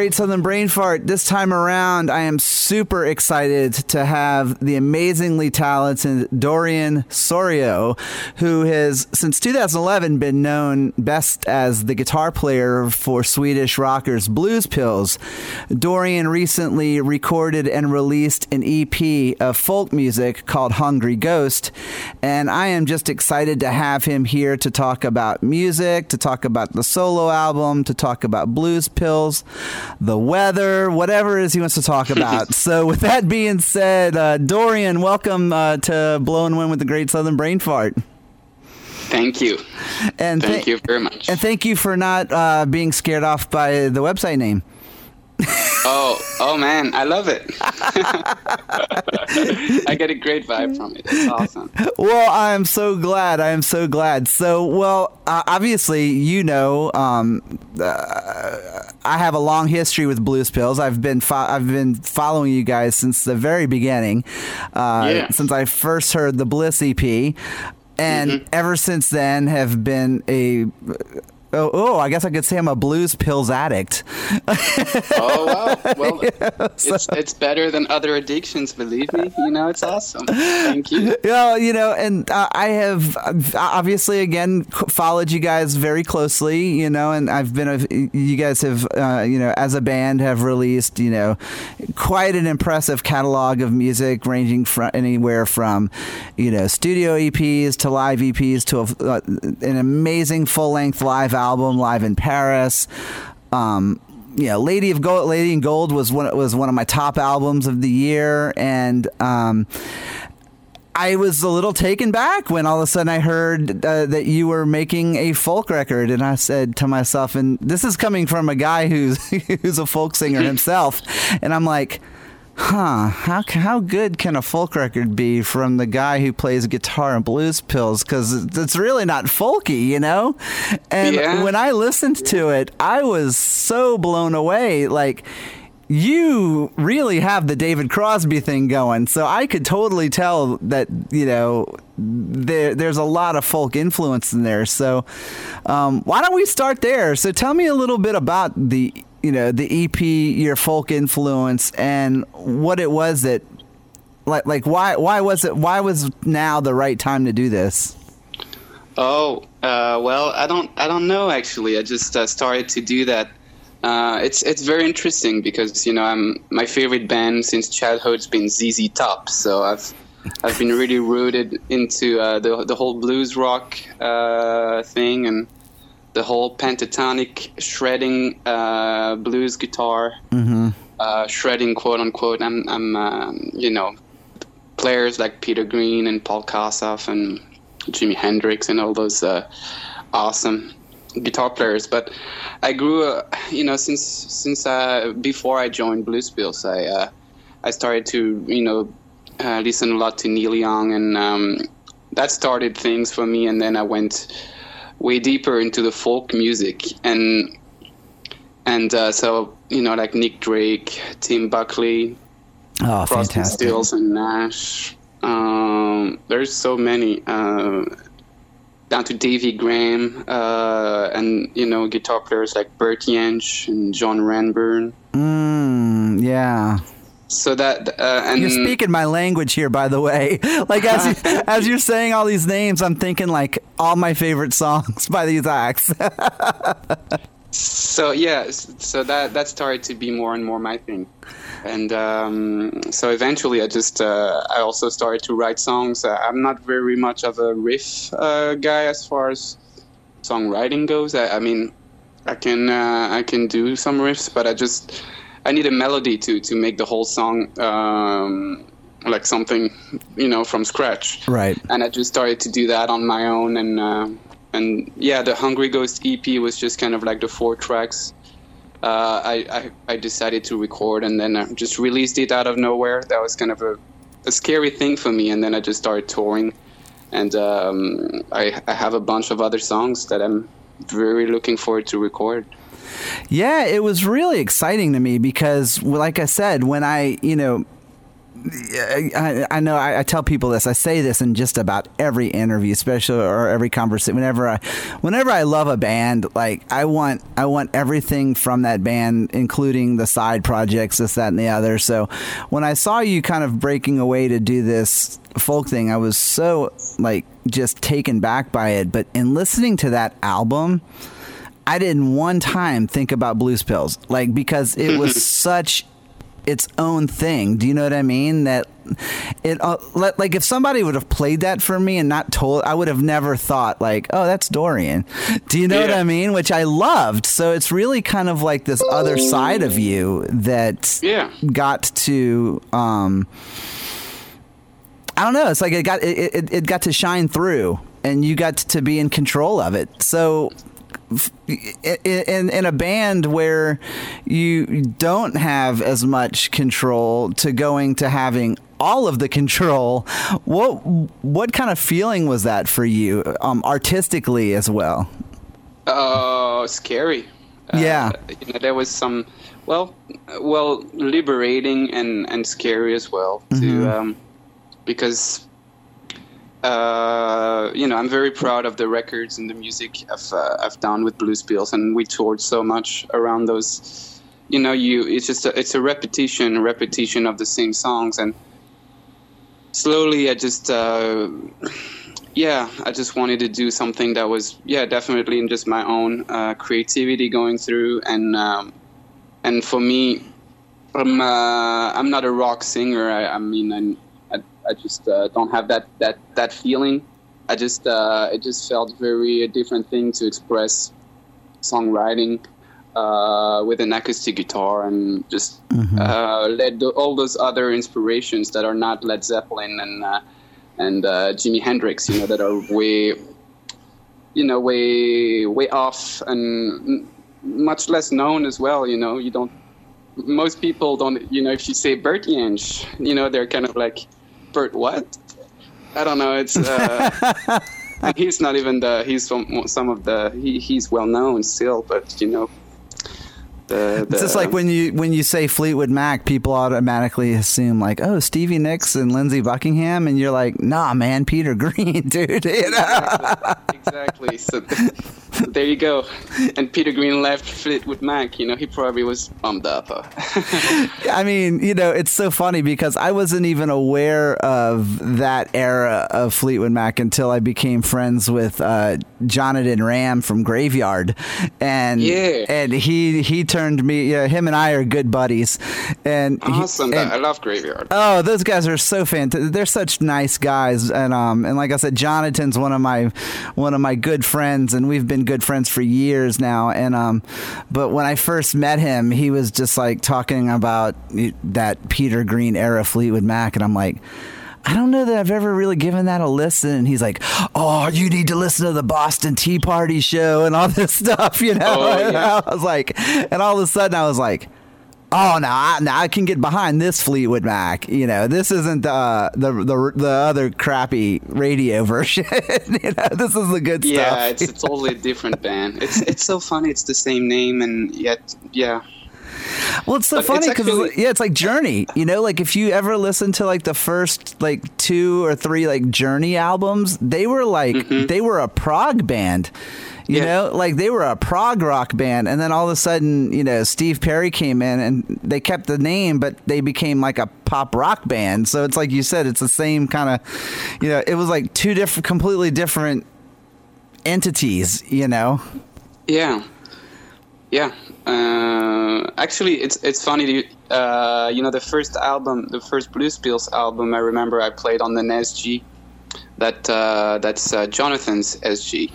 Great Southern Brain Fart. This time around, I am super excited to have the amazingly talented Dorian Sorriaux, who has, since 2011, been known best as the guitar player for Swedish rockers Blues Pills. Dorian recently recorded and released an EP of folk music called Hungry Ghost, and I am just excited to have him here to talk about music, to talk about the solo album, to talk about Blues Pills, the weather, whatever it is he wants to talk about. so, with that being said, uh, Dorian, welcome uh, to Blow and Win with the Great Southern Brain Fart. Thank you. And Thank you very much. And thank you for not uh, being scared off by the website name. Oh, oh man, I love it. I get a great vibe from it. It's awesome. Well, I am so glad. I am so glad. So, well, uh, obviously, you know, um, uh, I have a long history with Blues Pills. I've been fo- I've been following you guys since the very beginning, uh, Yeah. since I first heard the Bliss EP, and Mm-hmm. ever since then have been a. Oh, oh, I guess I could say I'm a blues pills addict. Oh wow. Well, it's it's better than other addictions. Believe me. You know, it's awesome. Thank you. Well, you know, and uh, I have obviously again followed you guys very closely, you know, and I've been a, you guys have uh, you know as a band have released you know quite an impressive catalog of music ranging from anywhere from you know studio EPs to live EPs to a, uh, an amazing full length live album live in Paris. Um, Lady of Gold, Lady in Gold was one was one of my top albums of the year, and um, I was a little taken back when all of a sudden I heard uh, that you were making a folk record, and I said to myself, and this is coming from a guy who's who's a folk singer himself, and I'm like. Huh? How how good can a folk record be from the guy who plays guitar and blues pills? Because it's really not folky, you know. And Yeah. when I listened to it, I was so blown away. Like you really have the David Crosby thing going. So I could totally tell that, you know, there there's a lot of folk influence in there. So um, why don't we start there? So tell me a little bit about the, you know, the EP, your folk influence and what it was that like like why why was it why was now the right time to do this? Oh, uh, well, I don't, I don't know actually. I just uh, started to do that. Uh, it's it's very interesting because you know I'm my favorite band since childhood's been ZZ Top, so I've I've been really rooted into uh, the the whole blues rock uh, thing and the whole pentatonic shredding uh, blues guitar, uh, shredding quote unquote. I'm I'm um, you know players like Peter Green and Paul Kossoff and Jimi Hendrix and all those uh, awesome guitar players. But I grew, uh, you know, since since uh, before I joined Blues Pills, I uh, I started to you know uh, listen a lot to Neil Young, and um, that started things for me. And then I went way deeper into the folk music and and uh, so you know like Nick Drake, Tim Buckley, Oh, fantastic. Stills, and Nash. Um, there's so many. Uh, down to Davy Graham, uh, and you know guitar players like Bert Jansch and John Renbourn. Mm, yeah. So that uh, and You're speaking my language here, by the way. Like as you, as you're saying all these names, I'm thinking like all my favorite songs by these acts. so yeah, so that that started to be more and more my thing, and um, so eventually I just uh, I also started to write songs. Uh, I'm not very much of a riff uh, guy as far as songwriting goes. I, I mean, I can uh, I can do some riffs, but I just I need a melody to to make the whole song um, like something you know from scratch. right. And I just started to do that on my own, and uh, and yeah, the Hungry Ghost EP was just kind of like the four tracks. Uh, I, I I decided to record, and then I just released it out of nowhere. That was kind of a, a scary thing for me, and then I just started touring, and um, I I have a bunch of other songs that I'm very looking forward to record. Yeah, it was really exciting to me because, like I said, when I, you know, I, I know I, I, tell people this. I say this in just about every interview, especially or every conversation. Whenever I, whenever I love a band, like I want, I want everything from that band, including the side projects, this, that, and the other. So, when I saw you kind of breaking away to do this folk thing, I was so like just taken back by it. But in listening to that album, I didn't one time think about Blues Pills, like because it was such its own thing. Do you know what I mean? That it uh, like if somebody would have played that for me and not told, I would have never thought like, oh, that's Dorian. Do you know yeah. what I mean? Which I loved. So it's really kind of like this other side of you that yeah. got to. Um, I don't know. It's like it got it, it, it got to shine through, and you got to be in control of it. So in in a band where you don't have as much control to going to having all of the control what what kind of feeling was that for you um, artistically as well? Uh scary. Yeah. uh, you know there was some well well liberating and and scary as well mm-hmm. to um because uh, you know, I'm very proud of the records and the music I've, uh, I've done with Blues Pills, and we toured so much around those. You know, you it's just a, it's a repetition, repetition of the same songs, and slowly I just, uh, yeah, I just wanted to do something that was, yeah, definitely in just my own uh, creativity going through, and um, and for me, I'm uh, I'm not a rock singer. I, I mean, I'm, I just uh, don't have that that that feeling. I just uh, it just felt very a different thing to express songwriting uh, with an acoustic guitar and just mm-hmm. uh, let the, all those other inspirations that are not Led Zeppelin and uh, and uh, Jimi Hendrix, you know, that are way you know way way off and much less known as well. You know, you don't. Most people don't. You know, if you say Bert Jansch, you know, they're kind of like Bert what? I don't know. It's uh, he's not even the he's from some of the he, he's well known still, but you know. The, the, it's just like when you when you say Fleetwood Mac, people automatically assume like, oh, Stevie Nicks and Lindsey Buckingham, and you're like, nah, man, Peter Green, dude. You know? Exactly. exactly. So there you go. And Peter Green left Fleetwood Mac. You know, he probably was bummed up. I mean, you know, it's so funny because I wasn't even aware of that era of Fleetwood Mac until I became friends with uh, Jonathan Ramm from Graveyard, and yeah. and he he turned me. Yeah, him and I are good buddies. And awesome. He, and, I love Graveyard. Oh, those guys are so fantastic. They're such nice guys, and um and like I said, Jonathan's one of my one of my good friends, and we've been good friends for years now. And um, but when I first met him, he was just like talking about that Peter Green era Fleetwood Mac, and I'm like. I don't know that I've ever really given that a listen. And he's like, "Oh, you need to listen to the Boston Tea Party show and all this stuff," you know. Oh, yeah. I was like, and all of a sudden, I was like, oh, now I, now I can get behind this Fleetwood Mac. You know, this isn't uh, the the the other crappy radio version. you know, this is the good yeah, stuff. Yeah, it's a totally different band. It's it's so funny. It's the same name, and yet, yeah. Well, it's so but funny because yeah, it's like Journey. You know, like if you ever listen to like the first like two or three like Journey albums, they were like mm-hmm. they were a prog band. You yeah. know, like they were a prog rock band, and then all of a sudden, you know, Steve Perry came in and they kept the name, but they became like a pop rock band. So it's like you said, it's the same kind of, you know, it was like two different, completely different entities. You know. Yeah. Yeah. Uh, actually, it's it's funny. Uh, you know, the first album, the first Blues Pills album, I remember I played on the SG that uh, that's uh, Jonathan's SG.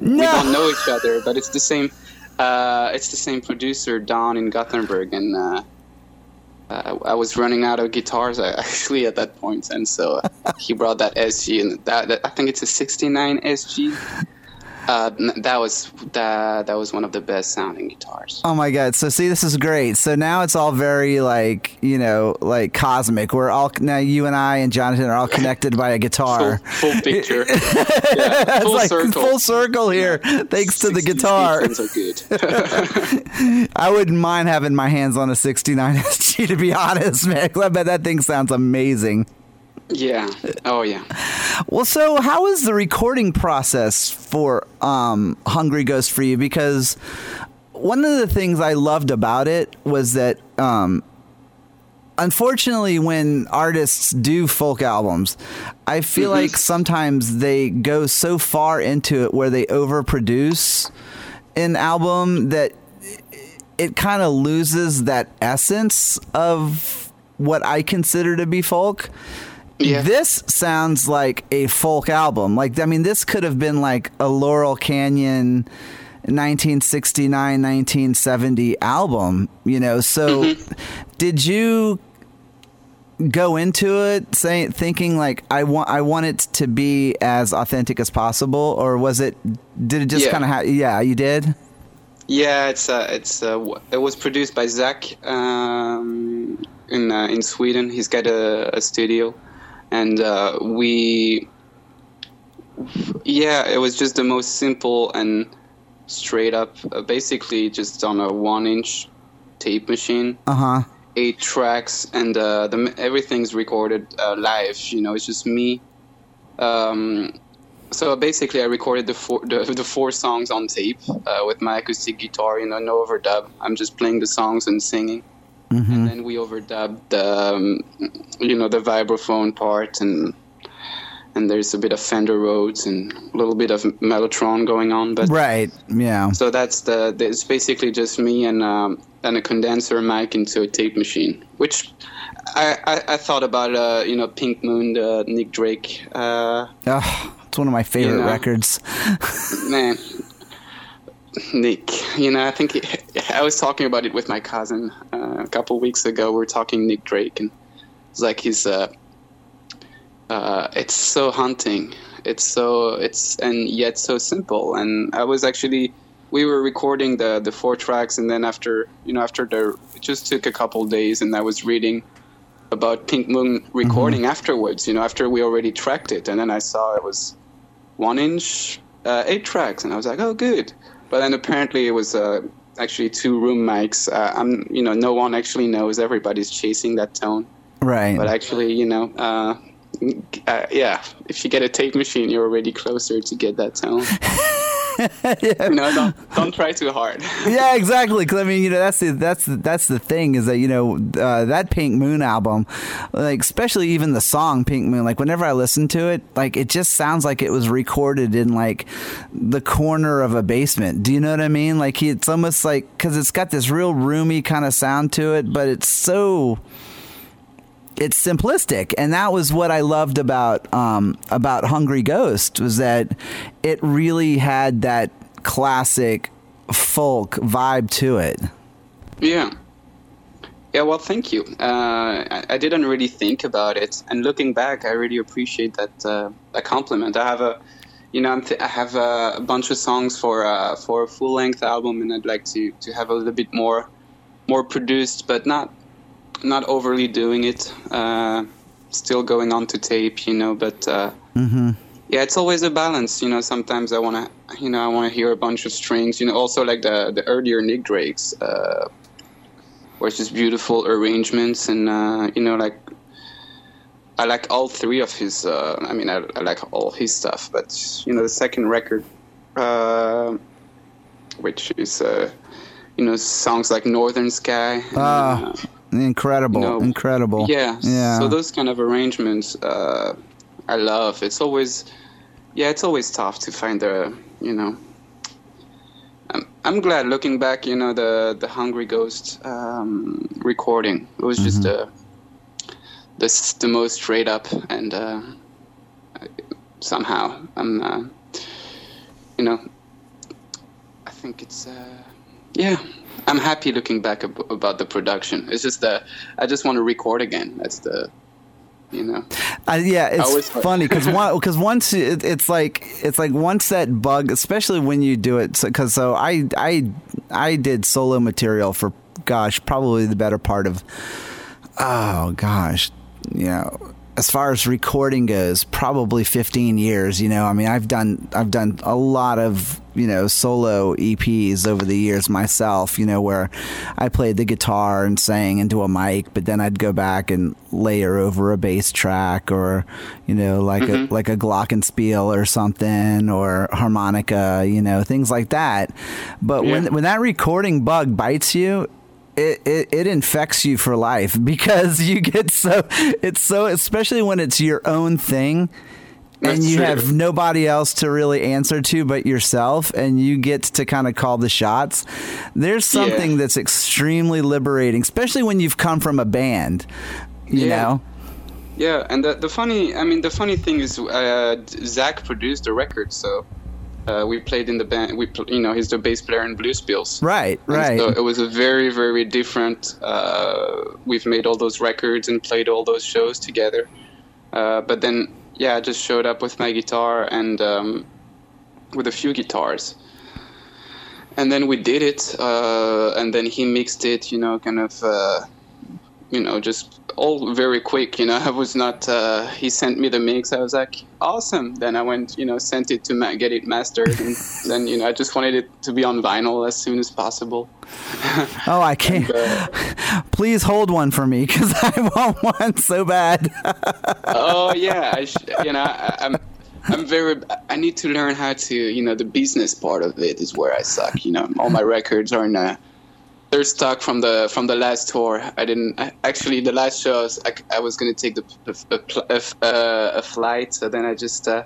no. We don't know each other, but it's the same. Uh, it's the same producer, Don in Gothenburg, and uh, I was running out of guitars actually at that point, and so he brought that SG, and that, that I think it's a '69 SG. Uh, that was that that was one of the best sounding guitars. Oh my god! So see, this is great. So now it's all very like you know like cosmic. We're all now you and I and Jonathan are all connected by a guitar. Full, full picture. yeah, full like circle. Full circle here, yeah. thanks to the guitar. are good. I wouldn't mind having my hands on a '69 SG. to be honest, man. I bet that thing sounds amazing. Yeah. Oh yeah. Well, so how is the recording process for um, Hungry Ghost for you? Because one of the things I loved about it was that, um, unfortunately, when artists do folk albums, I feel Mm-hmm. like sometimes they go so far into it where they overproduce an album that it kind of loses that essence of what I consider to be folk. Yeah. This sounds like a folk album. Like I mean this could have been like a Laurel Canyon 1969 1970 album, you know. So Mm-hmm. did you go into it saying thinking like I want I want it to be as authentic as possible or was it did it just Yeah. kind of ha- yeah, you did? Yeah, it's uh, it's uh, it was produced by Zach um, in uh, in Sweden. He's got a, a studio, and uh, we yeah, it was just the most simple and straight up, uh, basically just on a one inch tape machine, Uh-huh. eight tracks, and uh, the everything's recorded uh, live. You know, it's just me. Um, so basically, I recorded the four the, the four songs on tape uh, with my acoustic guitar. You know, no overdub. I'm just playing the songs and singing, and then we overdubbed the um, you know the vibraphone part and. And there's a bit of Fender Rhodes and a little bit of Mellotron going on, but Right. Yeah. so that's the, the it's basically just me and um, and a condenser mic into a tape machine, which I, I, I thought about uh, you know Pink Moon, the Nick Drake, uh, Ugh, it's one of my favorite know. records. man. Nick, you know, I think I was talking about it with my cousin uh, a couple weeks ago. We were talking Nick Drake, and it's like he's uh, uh, it's so haunting. It's so it's and yet so simple. And I was actually we were recording the the four tracks, and then after you know after the it just took a couple days, and I was reading about Pink Moon recording afterwards. You know, after we already tracked it, and then I saw it was one inch, uh, eight tracks, and I was like, oh, good. But then apparently it was uh, actually two room mics. Uh, I'm, you know, no one actually knows. Everybody's chasing that tone. Right. But actually, you know, uh, uh, yeah, if you get a tape machine, you're already closer to get that tone. You know, don't, don't try too hard. yeah, exactly. Because I mean, you know, that's the that's the, that's the thing is that you know uh, that Pink Moon album, like especially even the song Pink Moon. Like whenever I listen to it, like it just sounds like it was recorded in like the corner of a basement. Do you know what I mean? Like it's almost like because it's got this real roomy kind of sound to it, but it's so it's simplistic and that was what i loved about um, about hungry ghost was that it really had that classic folk vibe to it Yeah. Yeah, well, thank you. Uh, I, didn't really think about it, and looking back, I really appreciate that uh, a compliment. I have a, you know, th- I have a, a bunch of songs for uh, for a full length album, and I'd like to to have a little bit more more produced, but not not overly doing it. Uh, still going on to tape, you know, but. Uh, yeah, it's always a balance. You know, sometimes I want to, you know, I want to hear a bunch of strings. You know, also like the the earlier Nick Drakes, uh, where it's just beautiful arrangements, and uh, you know, like I like all three of his. Uh, I mean, I, I like all his stuff, but you know, the second record, uh, which is, uh, you know, songs like Northern Sky. Ah, uh, incredible No. incredible yeah. yeah So those kind of arrangements, uh, I love. It's always, yeah, it's always tough to find the, you know. I'm, I'm glad looking back, you know, the the Hungry Ghost um, recording. It was just Mm-hmm. the, the the most straight up, and uh, somehow I'm, uh, you know, I think it's, uh, yeah. I'm happy looking back ab- about the production. It's just that I just want to record again. That's the, you know. Uh, yeah, it's always- funny because once because once it, it's like it's like once that bug, especially when you do it, because so, I I I did solo material for gosh probably the better part of oh gosh you know as far as recording goes, probably 15 years. You know, I mean, I've done I've done a lot of you know solo EPs over the years myself. You know, where I played the guitar and sang into a mic, but then I'd go back and layer over a bass track or you know like mm-hmm. a like a glockenspiel or something or harmonica. You know, things like that. But yeah. when when that recording bug bites you, it, it, it infects you for life because you get so it's so especially when it's your own thing and That's you true. have nobody else to really answer to but yourself and you get to kind of call the shots there's something yeah. that's extremely liberating especially when you've come from a band you yeah. know yeah and the, the funny i mean the funny thing is uh, zach produced the record so uh, we played in the band. We, you know, he's the bass player in Blues Pills. Right, right. So it was a very, very different. Uh, we've made all those records and played all those shows together. Uh, but then, yeah, I just showed up with my guitar and um, with a few guitars. And then we did it, uh, and then he mixed it, you know, kind of uh, you know, just all very quick. You know, I was not. Uh, he sent me the mix. I was like, awesome. Then I went, you know, sent it to ma- get it mastered, and then you know, I just wanted it to be on vinyl as soon as possible. oh, I can't. And, uh, Please hold one for me because I want one so bad. oh yeah, I sh- you know, I, I'm. I'm very. I need to learn how to, you know, the business part of it is where I suck. You know, all my records are in a they're stuck from the from the last tour. I didn't I, actually the last shows. I, I was gonna take the a, a, a, flight, so then I just uh,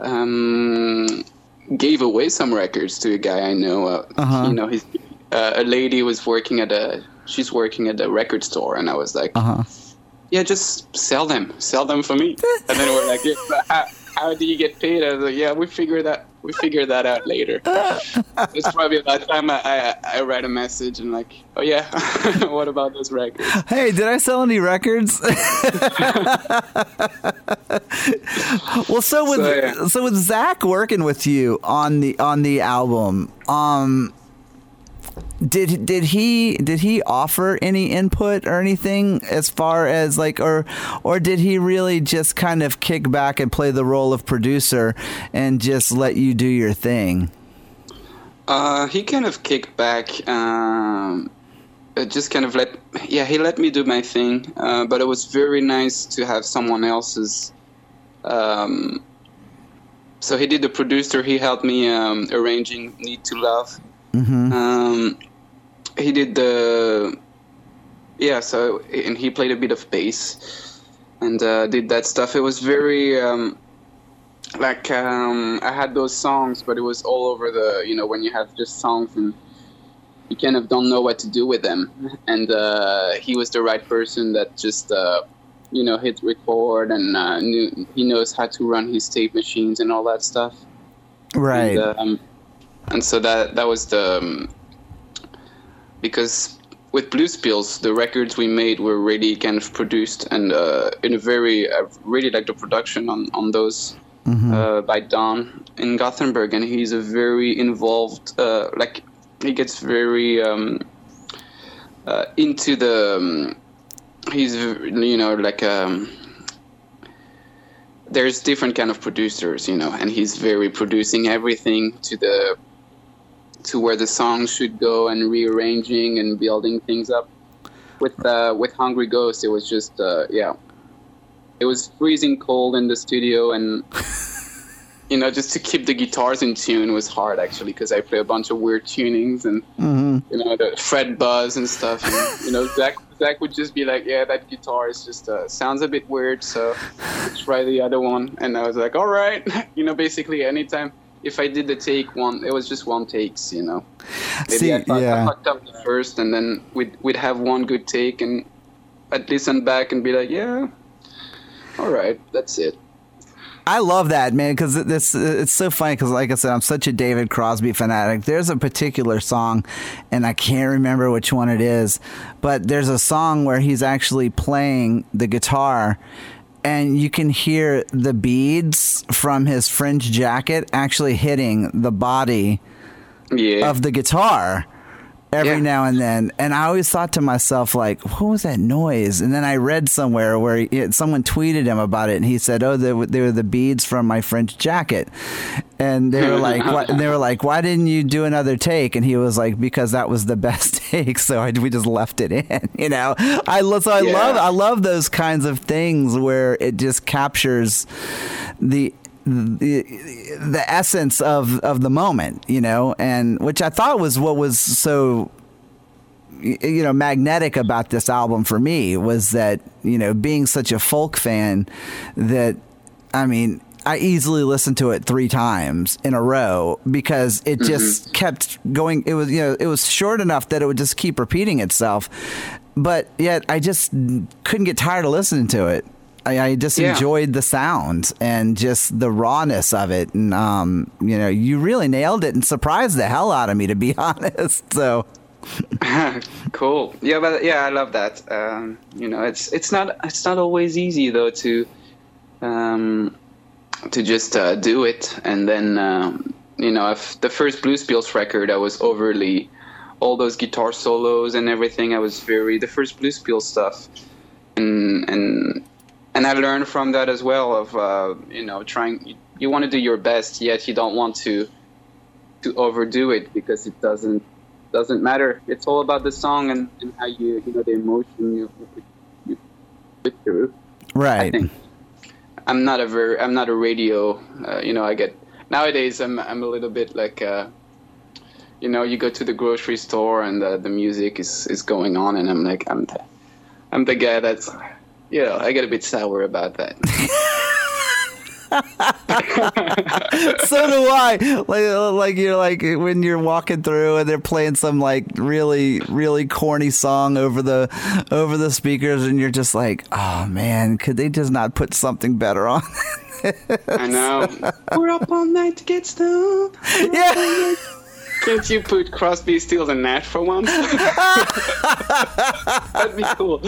um, gave away some records to a guy I know. Uh, uh-huh. You know, his uh, a lady was working at a she's working at a record store, and I was like, uh-huh. yeah, just sell them, sell them for me. and then we're like, yeah, how, how do you get paid? I was like, yeah, we figure that we figure that out later. it's probably about time I, I, I write a message and like, oh yeah, what about those records? Hey, did I sell any records? well, so with so, yeah. so with Zach working with you on the on the album, um, did did he did he offer any input or anything as far as like or or did he really just kind of kick back and play the role of producer and just let you do your thing? Uh, he kind of kicked back. Um, just kind of let yeah he let me do my thing, uh, but it was very nice to have someone else's. Um, so he did the producer. He helped me um, arranging "Need to Love." Mm-hmm. Um, he did the yeah. So and he played a bit of bass and uh, did that stuff. It was very um, like um, I had those songs, but it was all over the you know when you have just songs and you kind of don't know what to do with them. And uh, he was the right person that just uh, you know hit record and uh, knew, he knows how to run his tape machines and all that stuff. Right. And, um, and so that that was the um, because with Blues Pills, the records we made were really kind of produced and uh, in a very I really like the production on on those mm-hmm. uh, by Don in Gothenburg, and he's a very involved uh, like he gets very um, uh, into the um, he's you know like um, there's different kind of producers you know and he's very producing everything to the to where the song should go and rearranging and building things up. With uh, with Hungry Ghost, it was just uh, yeah, it was freezing cold in the studio, and you know just to keep the guitars in tune was hard actually because I play a bunch of weird tunings and mm-hmm. you know the fret buzz and stuff. And, you know Zach Zach would just be like, yeah, that guitar is just uh, sounds a bit weird, so try the other one. And I was like, all right, you know, basically anytime if I did the take one, it was just one takes, you know. Maybe See, I, fucked, yeah. I fucked up the first, and then we'd we'd have one good take, and I'd listen back and be like, yeah, all right, that's it. I love that man because this it's so funny because like I said I'm such a David Crosby fanatic. There's a particular song, and I can't remember which one it is, but there's a song where he's actually playing the guitar, and you can hear the beads from his fringe jacket actually hitting the body yeah. of the guitar every Yeah. now and then. And i always thought to myself like what was that noise? And then i read somewhere where he, someone tweeted him about it and he said oh they, were- they were the beads from my french jacket. And they were like what, and they were like why didn't you do another take? And he was like because that was the best take. So I, we just left it in you know? I so i Yeah. love i love those kinds of things where it just captures the the the essence of of the moment, you know, and which I thought was what was so you know magnetic about this album for me was that you know being such a folk fan that I mean I easily listened to it three times in a row because it mm-hmm. just kept going. It was you know it was short enough that it would just keep repeating itself but yet I just couldn't get tired of listening to it I, I just Yeah. enjoyed the sound and just the rawness of it and um you know you really nailed it and surprised the hell out of me to be honest so cool. Yeah, but yeah, I love that. Um, you know, it's it's not it's not always easy though to um, to just uh, do it. And then um, you know, if the first Blues Pills record, I was overly all those guitar solos and everything. I was very the first Blues Pills stuff, and and and I learned from that as well. Of uh, you know, trying you want to do your best, yet you don't want to to overdo it because it doesn't doesn't matter. It's all about the song and, and how you you know the emotion you you, you put through. I right think I'm not a very I'm not a radio. Uh, you know, I get nowadays I'm I'm a little bit like. Uh, you know, you go to the grocery store and the, the music is, is going on, and I'm like, I'm the, I'm the guy that's, you know, I get a bit sour about that. so do I. Like, like you're like when you're walking through and they're playing some like really, really corny song over the over the speakers, and you're just like, oh man, could they just not put something better on? I know. We're up all night to get stoned. yeah, Can't you put Crosby, Stills, and Nash for once? That'd be cool.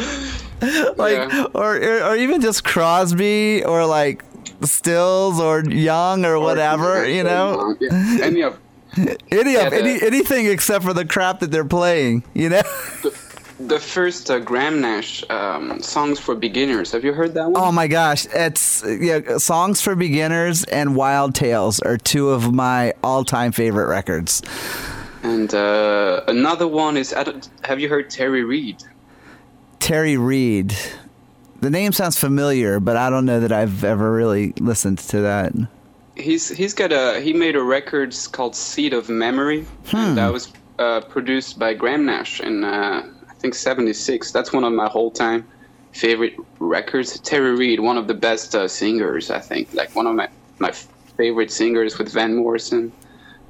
like Yeah. or, or or even just Crosby or like Stills or Young or whatever, you know, Yeah, Any of any Yeah, of the- any anything except for the crap that they're playing, you know. the first uh, Graham Nash um, songs for beginners. Have you heard that one? Oh my gosh, it's yeah, songs for beginners and Wild Tales are two of my all-time favorite records. And uh, another one is have you heard Terry Reid? Terry Reid. The name sounds familiar, but I don't know that I've ever really listened to that. He's he's got a he made a record called Seed of Memory, and that was uh, produced by Graham Nash in uh, think '76. That's one of my whole time favorite records. Terry Reid, one of the best uh, singers, I think, like one of my my favorite singers with Van Morrison,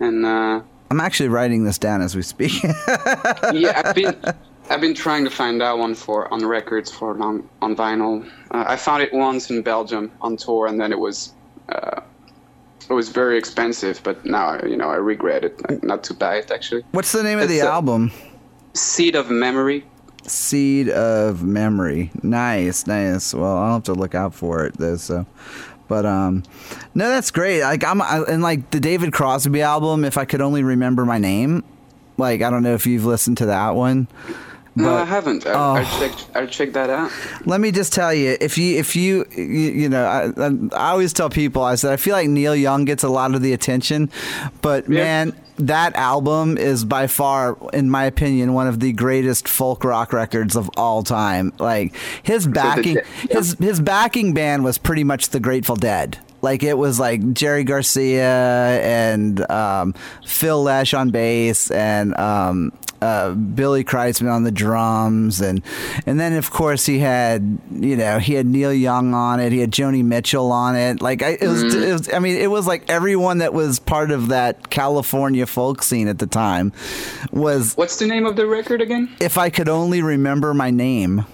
and. Uh, I'm actually writing this down as we speak. yeah, I've been I've been trying to find that one for on records for long on vinyl. Uh, I found it once in Belgium on tour, and then it was uh, it was very expensive. But now you know I regret it not to buy it actually. What's the name of the It's, uh, album? Seed of Memory. Seed of Memory. Nice, nice. Well, I'll have to look out for it though. So, but um, no, that's great. Like I'm I, and like the David Crosby album. If I could only remember my name, like I don't know if you've listened to that one. No, I haven't. I, oh. I'll check. I'll check that out. Let me just tell you, if you if you you, you know, I, I, I always tell people, I said I feel like Neil Young gets a lot of the attention, but Yeah. man, that album is by far, in my opinion, one of the greatest folk rock records of all time. Like his backing, his his backing band was pretty much the Grateful Dead. Like it was like Jerry Garcia and um, Phil Lesh on bass and um, uh, Billy Kreutzmann on the drums and and then of course he had you know he had Neil Young on it he had Joni Mitchell on it. Like I, it, was, it was I mean it was like everyone that was part of that California folk scene at the time was What's the name of the record again? if I could only remember my name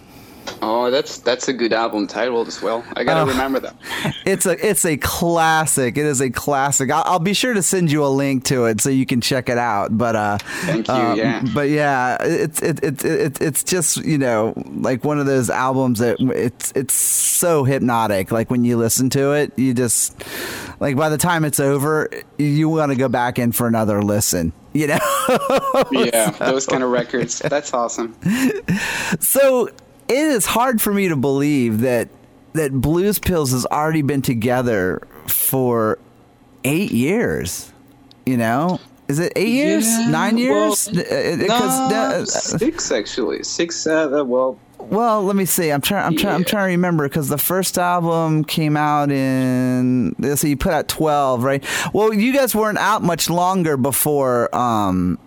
Oh, that's that's a good album title as well. I gotta Oh. remember that. it's a it's a classic. It is a classic. I'll, I'll be sure to send you a link to it so you can check it out. But uh, Thank you, um, yeah. But yeah, it's it, it, it, it's just you know like one of those albums that it's it's so hypnotic. Like when you listen to it, you just like by the time it's over, you want to go back in for another listen. You know. yeah, those kind of records. That's awesome. So it is hard for me to believe that that Blues Pills has already been together for eight years. You know, is it eight years? Yeah, Nine years? well, Uh, No, uh, six actually. Six. Uh, well, well, let me see. I'm trying. I'm trying. I'm trying to remember because the first album came out in. So you put out twelve, right? Well, you guys weren't out much longer before. Um,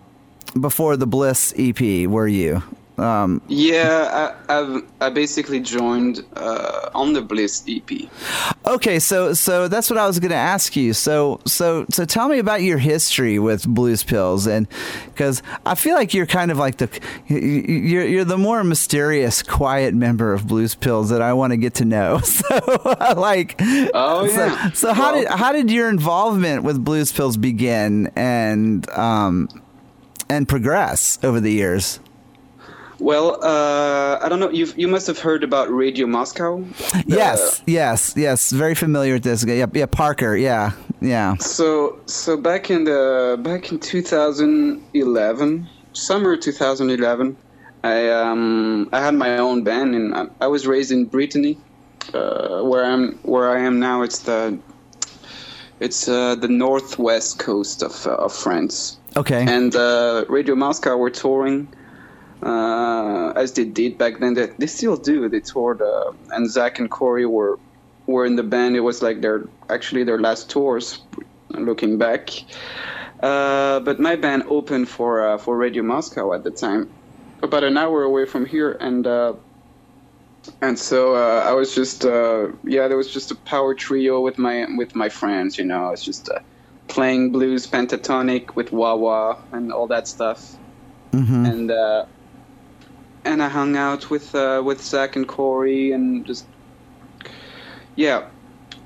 before the Bliss EP, were you? Um, yeah. I, I've I basically joined uh, on the Bliss EP. Okay, so so that's what I was going to ask you. So so so tell me about your history with Blues Pills, and because I feel like you're kind of like the you're you're the more mysterious, quiet member of Blues Pills that I want to get to know. So like, Oh, so, yeah. So how Well- did how did your involvement with Blues Pills begin and um and progress over the years? Well, uh, I don't know. You you must have heard about Radio Moscow. Yes, yes, yes. Very familiar with this guy. Yeah, yeah, Parker. Yeah, yeah. So so back in the back in 2011, summer 2011, I um I had my own band and I, I was raised in Brittany, uh, where I'm where I am now. It's the it's uh, the northwest coast of uh, of France. Okay. And uh, Radio Moscow were touring, uh, as they did back then. They, they still do. They toured, uh, and Zach and Corey were were in the band. It was like their actually their last tours. Looking back, uh, but my band opened for uh, for Radio Moscow at the time, about an hour away from here, and uh, and so uh, I was just uh, yeah, there was just a power trio with my with my friends. You know, it's just. Uh, playing blues pentatonic with wah wah and all that stuff hmm and uh, and I hung out with uh, with Zach and Corey and just yeah.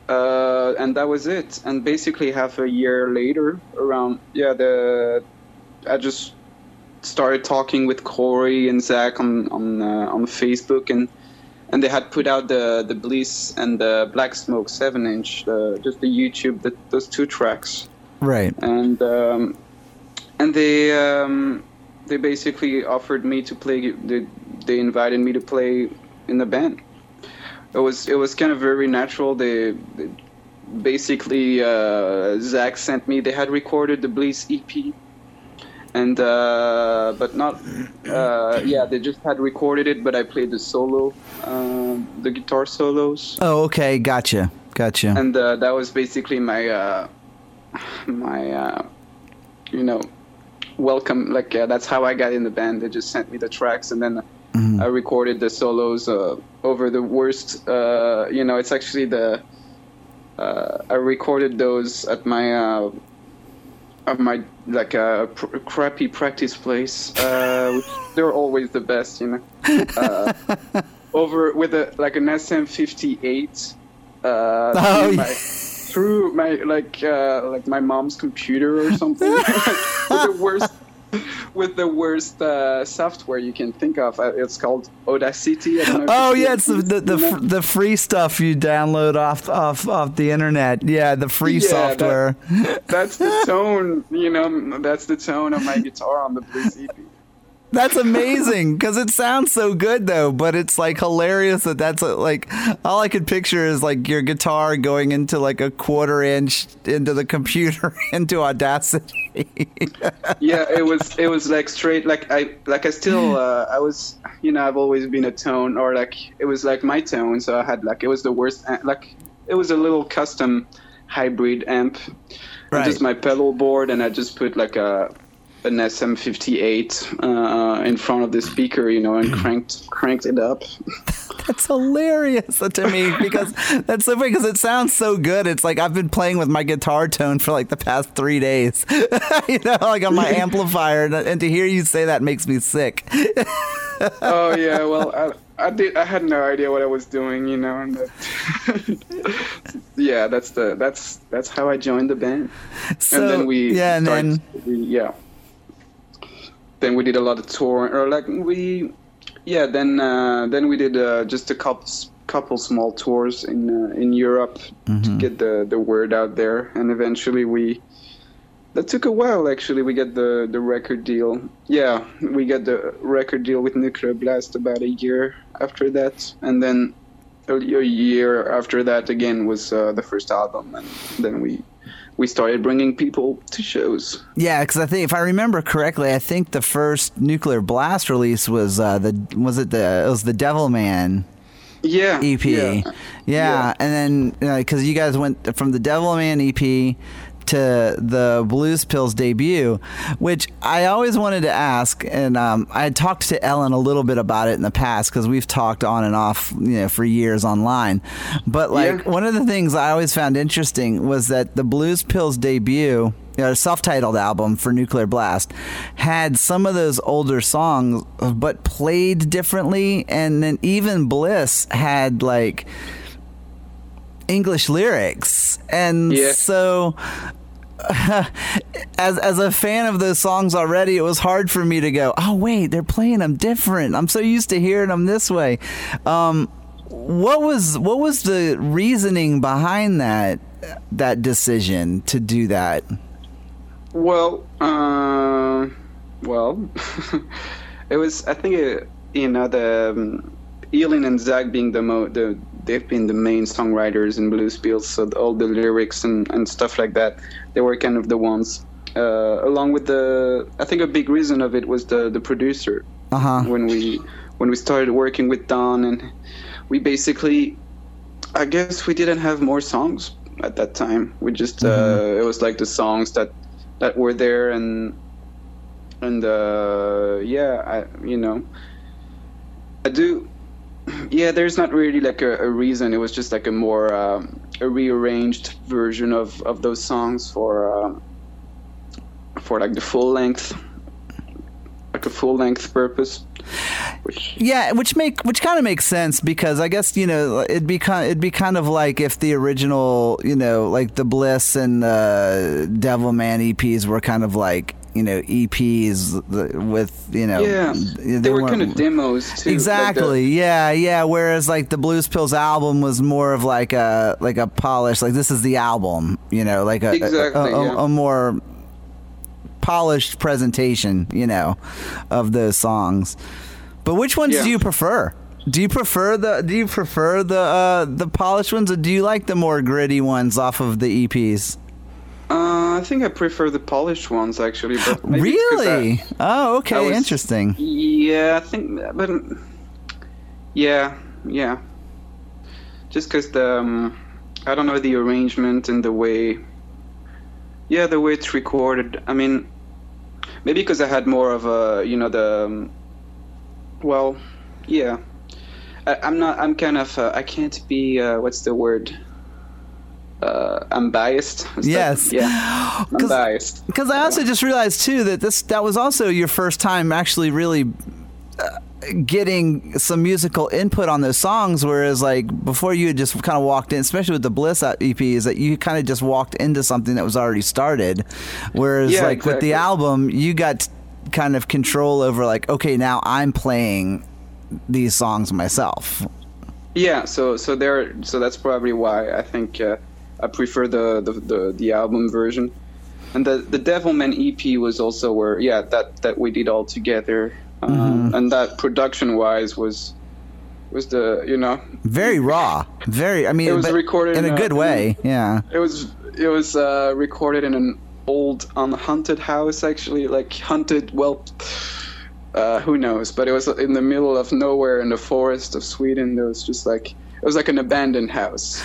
Uh, and that was it. And basically half a year later around yeah the I just started talking with Corey and Zach on on uh, on Facebook and and they had put out the the Bliss and the Black Smoke seven inch just the YouTube the, those two tracks. Right. and um, and they um, they basically offered me to play. They, they invited me to play in the band. It was it was kind of very natural. They, they basically uh, Zach sent me. They had recorded the Bliss EP, and uh, but not uh, yeah. They just had recorded it, but I played the solo, um, the guitar solos Oh, okay. Gotcha. Gotcha. and uh, that was basically my uh, my uh, you know welcome like uh, that's how I got in the band. They just sent me the tracks and then I recorded the solos uh, over the worst uh, you know it's actually the uh, I recorded those at my uh, at my like a pr- crappy practice place uh, which they're always the best you know. Uh, over with a like an SM58 uh, Oh, through yeah. Through my like uh, like my mom's computer or something with the worst with the worst uh, software you can think of. Uh, It's called Audacity. I don't know Oh yeah, it's the the, the, fr- the free stuff you download off off off the internet. Yeah, the free Yeah, that- software. that's the tone. You know, that's the tone of my guitar on the Blues EP. That's amazing because it sounds so good though, but it's like hilarious that that's a, like all I could picture is like your guitar going into like a quarter inch into the computer into Audacity. yeah it was it was like straight like i like i still uh, i was you know i've always been a tone or like it was like my tone so i had like it was the worst a- like it was a little custom hybrid amp Right. just my pedal board and i just put like a an SM58 uh, in front of the speaker, you know, and cranked cranked it up. That's hilarious to me because that's so funny because it sounds so good. It's like I've been playing with my guitar tone for like the past three days, you know, like on my amplifier, and, and to hear you say that makes me sick. oh yeah, well I, I did I had no idea what I was doing, you know. And that, yeah, that's the that's that's how I joined the band. So and then we yeah, and started- then we, yeah. Then we did a lot of touring, or like we, yeah. Then uh, then we did uh, just a couple couple small tours in uh, in Europe Mm-hmm. to get the the word out there, and eventually we that took a while actually. We got the the record deal. Yeah, we got the record deal with Nuclear Blast about a year after that, and then a, a year after that again was uh, the first album, and then we we started bringing people to shows. Yeah, because I think if I remember correctly, I think the first Nuclear Blast release was uh, the was it the it was the Devil Man Yeah. EP. Yeah, Yeah. Yeah. and then because you guys went from the Devil Man EP to the Blues Pills debut, which I always wanted to ask, and um, I had talked to Elin a little bit about it in the past because we've talked on and off, you know, for years online. But like Yeah. one of the things I always found interesting was that the Blues Pills debut. You know, self-titled album for Nuclear Blast had some of those older songs, but played differently, and then even Bliss had like English lyrics, and Yeah. so as as a fan of those songs already, it was hard for me to go, oh wait, they're playing them different. I'm so used to hearing them this way. Um, what was what was the reasoning behind that that decision to do that? Well, uh, well, it was. I think it, you know the um, Elin and Zach being the mo the they've been the main songwriters in Blues Pills, so all the lyrics and, and stuff like that, they were kind of the ones. Uh, along with the, I think a big reason of it was the the producer. Uh huh. when we when we started working with Don and we basically I guess we didn't have more songs at that time. We just uh, it was like the songs that that were there and and uh, yeah, I you know I do yeah, there's not really like a, a reason. It was just like a more um, a rearranged version of, of those songs for um, for like the full length like a full length purpose. Which Yeah, which make which kind of makes sense because I guess you know it'd be kind it'd be kind of like if the original you know like the Bliss and the Devil Man EPs were kind of like you know EPs with you know yeah, they, were kind of demos too. like Exactly. yeah, yeah. Whereas like the Blues Pills album was more of like a like a polish. Like this is the album. You know, like a Exactly, a, a, yeah. a more polished presentation. You know, of those songs. But which ones Yeah. do you prefer? Do you prefer the Do you prefer the uh, the polished ones, or do you like the more gritty ones off of the EPs? Uh, I think I prefer the polished ones actually. But 'cause I- Really? oh, okay, was- interesting. Yeah, I think, but yeah, yeah. Just because the, um, I don't know the arrangement and the way, yeah, the way it's recorded. I mean, maybe because I had more of a, you know, the, um, well, yeah. I, I'm not. I'm kind of. Uh, I can't be. Uh, what's the word? Uh, I'm biased. Yes. Yeah. I'm 'Cause- biased. Because I also just realized too that this that was also your first time actually really uh, getting some musical input on those songs. Whereas like before, you had just kind of walked in, especially with the Bliss EP, is that you kind of just walked into something that was already started. Whereas Yeah, like with the album, you got kind of control over like okay, now I'm playing these songs myself. Yeah, so so there, so that's probably why I think uh, I prefer the, the the the album version, and the the Devilman EP was also where yeah that that we did all together, um, and that production wise was was the you know Very raw, very. I mean, It was recorded in a a- good way. Yeah. it was it was uh, recorded in an old unhaunted house actually like haunted well. Uh, who knows? But it was in the middle of nowhere in the forest of Sweden. There was just like it was like an abandoned house.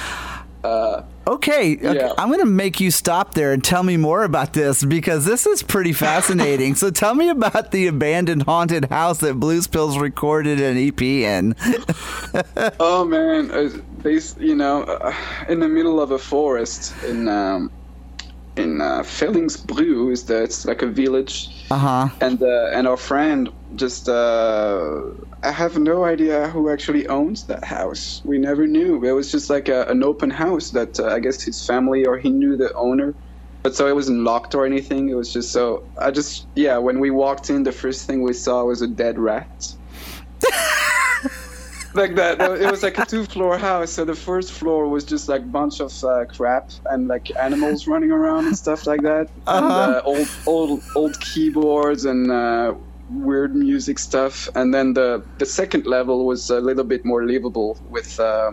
Uh, Okay, okay. Yeah. I'm going to make you stop there and tell me more about this because this is pretty fascinating. so tell me about the abandoned haunted house that Blues Pills recorded an EP in. Oh man, uh, they, s- you know, uh, in the middle of a forest in um, in uh, Fellingsbro is that it's like a village, Uh huh. and uh, and our friend just uh, I have no idea who actually owns that house. We never knew. It was just like a, an open house that uh, I guess his family or he knew the owner. But so it wasn't locked or anything. It was just so I just yeah. When we walked in, the first thing we saw was a dead rat. like that. It was like a two-floor house. So the first floor was just like a bunch of uh, crap and like animals running around and stuff like that, and Uh-huh. uh, old, old, old keyboards and uh, weird music stuff. And then the the second level was a little bit more livable with. Uh,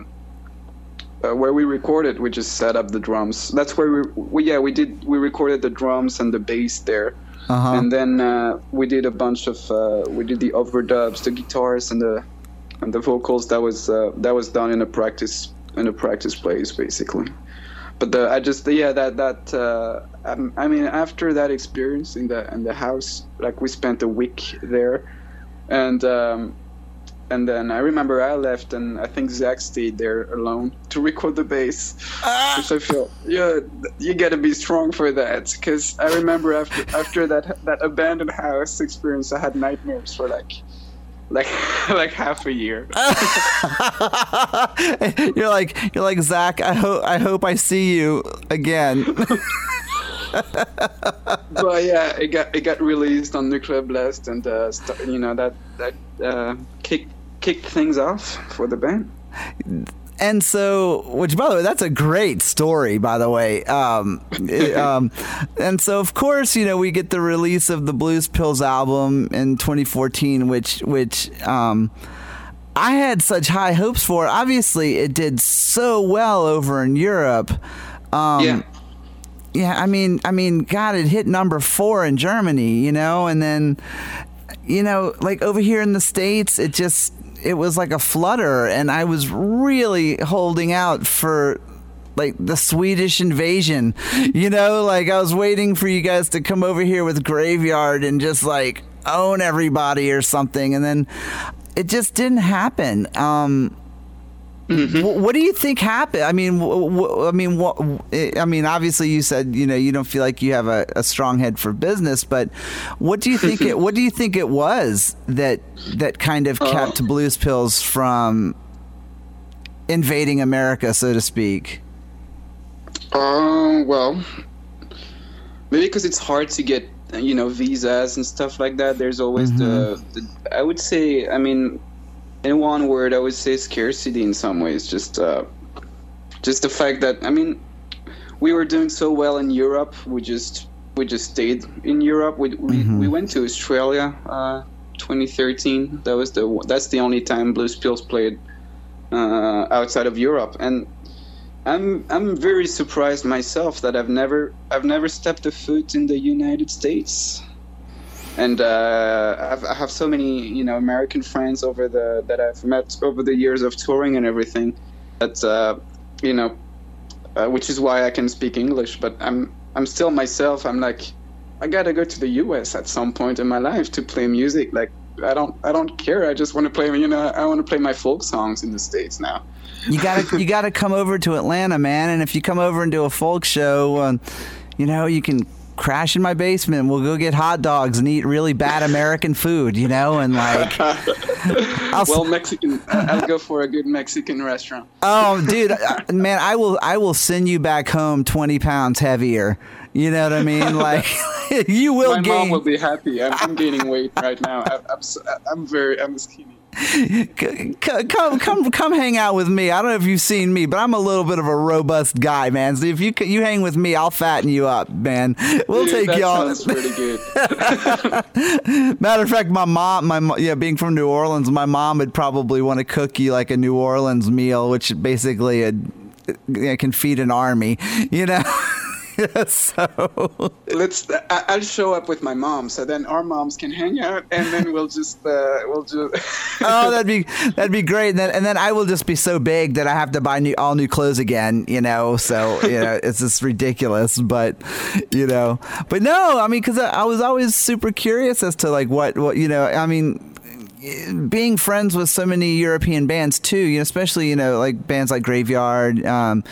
uh, where we recorded, we just set up the drums. That's where we, we yeah, we did we recorded the drums and the bass there, Uh-huh. and then uh, we did a bunch of uh, we did the overdubs, the guitars and the and the vocals. That was uh, that was done in a practice in a practice place basically. But the, I just yeah that that uh, um, I mean after that experience in the in the house, like we spent a week there, and. Um, and then I remember I left, and I think Zach stayed there alone to record the bass. Which I feel, yeah, you gotta be strong for that. Because I remember after after that that abandoned house experience, I had nightmares for like, like like half a year. you're like you're like Zach. I hope I hope I see you again. but yeah, it got it got released on Nuclear Blast, and uh, you know that that uh, kicked kicked things off for the band. And so, which by the way, that's a great story. By the way, um, it, um, and so of course, you know, we get the release of the Blues Pills album in 2014, which which. Um, I had such high hopes for. Obviously, it did so well over in Europe. Um, yeah. yeah, I mean, I mean, God, it hit number four in Germany, you know, and then, you know, like over here in the states, it just it was like a flutter, and I was really holding out for like the Swedish invasion, you know, like I was waiting for you guys to come over here with Graveyard and just like own everybody or something, and then it just didn't happen. Um, Wh- What do you think happened? I mean, wh- I mean, what? I mean, obviously, you said you know you don't feel like you have a, a strong head for business, but what do you think it? What do you think it was that that kind of kept Blues Pills from invading America, so to speak? Uh, well, maybe because it's hard to get, uh, you know, visas and stuff like that. There's always the, the, I would say, I mean, in one word, I would say scarcity in some ways. Just, uh, just the fact that, I mean, we were doing so well in Europe. We just, we just stayed in Europe. We, we, we went to Australia, uh, 2013. That was the, that's the only time Blues Pills played, uh, outside of Europe. And, I'm I'm very surprised myself that I've never I've never stepped a foot in the United States, and uh, I've, I have so many you know American friends over the that I've met over the years of touring and everything, that uh, you know, uh, which is why I can speak English. But I'm I'm still myself. I'm like, I gotta go to the U.S. at some point in my life to play music. Like I don't I don't care. I just want to play you know I want to play my folk songs in the states now. You gotta you gotta come over to Atlanta, man. And if you come over and do a folk show, um, you know you can crash in my basement. We'll go get hot dogs and eat really bad American food, you know, and like. I'll well, Mexican. I'll go for a good Mexican restaurant. Oh, dude, uh, man, I will I will send you back home twenty pounds heavier. You know what I mean? Like you will My gain. mom will be happy. I'm, I'm gaining weight right now. I, I'm, so, I'm very, I'm skinny. Come come come hang out with me. I don't know if you've seen me, but I'm a little bit of a robust guy, man. So if you c- you hang with me, I'll fatten you up, man. We'll Dude, take y'all. sounds pretty good. Matter of fact, my mom, my yeah, being from New Orleans, my mom would probably want to cook you like a New Orleans meal, which basically a, can feed an army. You know. so Let's. I'll show up with my mom, so then our moms can hang out, and then we'll just, uh, we'll just. oh, that'd be that'd be great. And then and then I will just be so big that I have to buy new all new clothes again. You know, so you know it's just ridiculous. But you know, but no, I mean, because I, I was always super curious as to like what what you know. I mean. Being friends with so many European bands too, you know, especially you know like bands like Graveyard, um,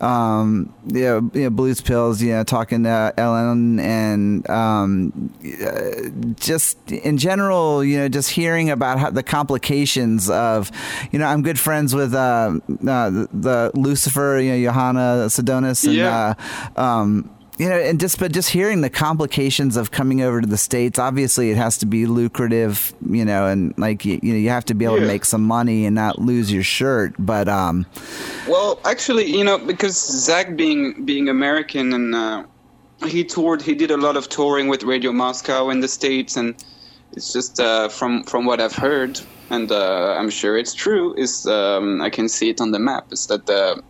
um, you, know, you know, Blues Pills, you know, talking to Elin and um, just in general, you know, just hearing about how the complications of, you know, I'm good friends with uh, uh, the Lucifer, you know, Johanna Sadonis, and Yeah. uh, um, you know, and just but just hearing the complications of coming over to the states. Obviously, it has to be lucrative, you know, and like you, you know, you have to be able to make some money and not lose your shirt. But um, Well, actually, you know, because Zach being being American and uh, he toured, he did a lot of touring with Radio Moscow in the states, and it's just uh, from from what I've heard, and uh, I'm sure it's true. Is um, I can see it on the map. Is that the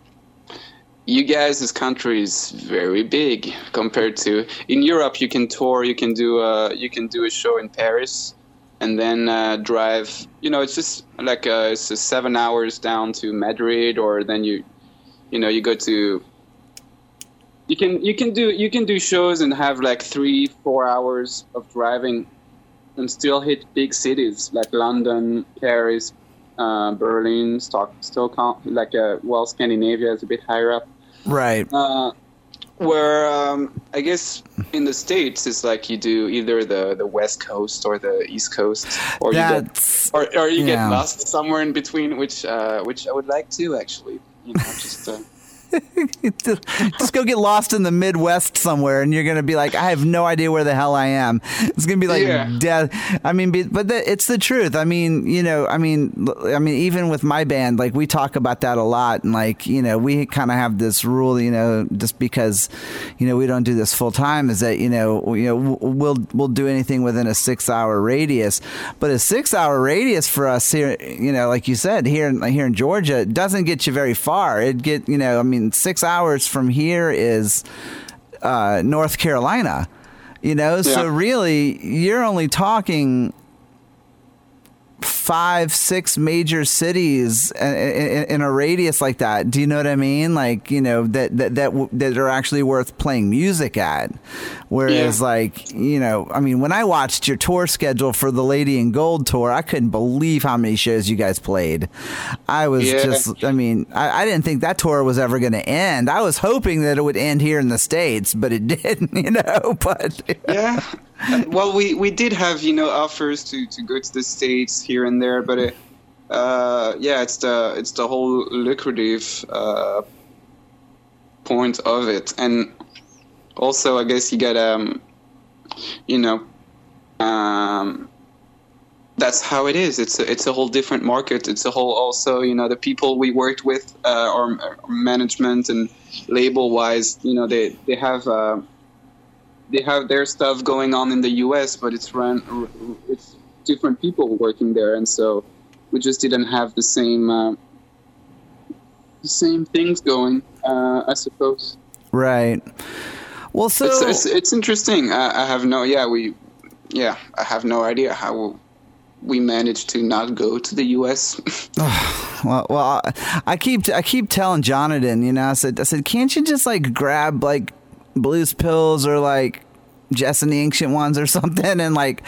you guys' this country is very big compared to in Europe. You can tour, you can do a you can do a show in Paris, and then uh, drive. You know, it's just like uh, it's just seven hours down to Madrid, or then you, you know, you go to. You can you can do you can do shows and have like three four hours of driving, and still hit big cities like London, Paris, uh, Berlin, Stock, Stockholm. Like uh, well, Scandinavia is a bit higher up. Right, Uh, where um, I guess in the states it's like you do either the, the west coast or the east coast, or you get, or, or you yeah. get lost somewhere in between, which uh, which I would like to actually. You know, just uh, just go get lost in the Midwest somewhere, and you're gonna be like, I have no idea where the hell I am. It's gonna be like Yeah. death. I mean, but the, it's the truth. I mean, you know, I mean, I mean, even with my band, like we talk about that a lot, and like you know, we kind of have this rule, you know, just because, you know, we don't do this full time, is that you know, you know, we'll we'll do anything within a six hour radius, but a six hour radius for us here, you know, like you said, here in here in Georgia, doesn't get you very far. It get you know, I mean, six hours from here is uh, North Carolina. You know, so really, you're only talking five, six major cities in, a radius like that. Do you know what I mean? Like, you know, that that that, that are actually worth playing music at. Whereas, Yeah. like, you know, I mean, when I watched your tour schedule for the Lady in Gold tour, I couldn't believe how many shows you guys played. I was Yeah. just, I mean, I, I didn't think that tour was ever going to end. I was hoping that it would end here in the States, but it didn't, you know, but. yeah. Well, we, we did have you know offers to, to go to the states here and there, but it, uh, yeah, it's the it's the whole lucrative uh, point of it, and also I guess you get um, you know, um, that's how it is. It's a, it's a whole different market. It's a whole also you know the people we worked with, uh, or management and label wise, you know they they have. Uh, they have their stuff going on in the U.S., but it's run it's different people working there, and so we just didn't have the same uh, the same things going. Uh, I suppose Right. Well, so. it's, it's it's interesting. I, I have no yeah we yeah I have no idea how we managed to not go to the U.S. Well, well, I- I keep I keep telling Jonathan, you know, I said I said, can't you just like grab like blues pills or like Jess and the Ancient Ones or something and like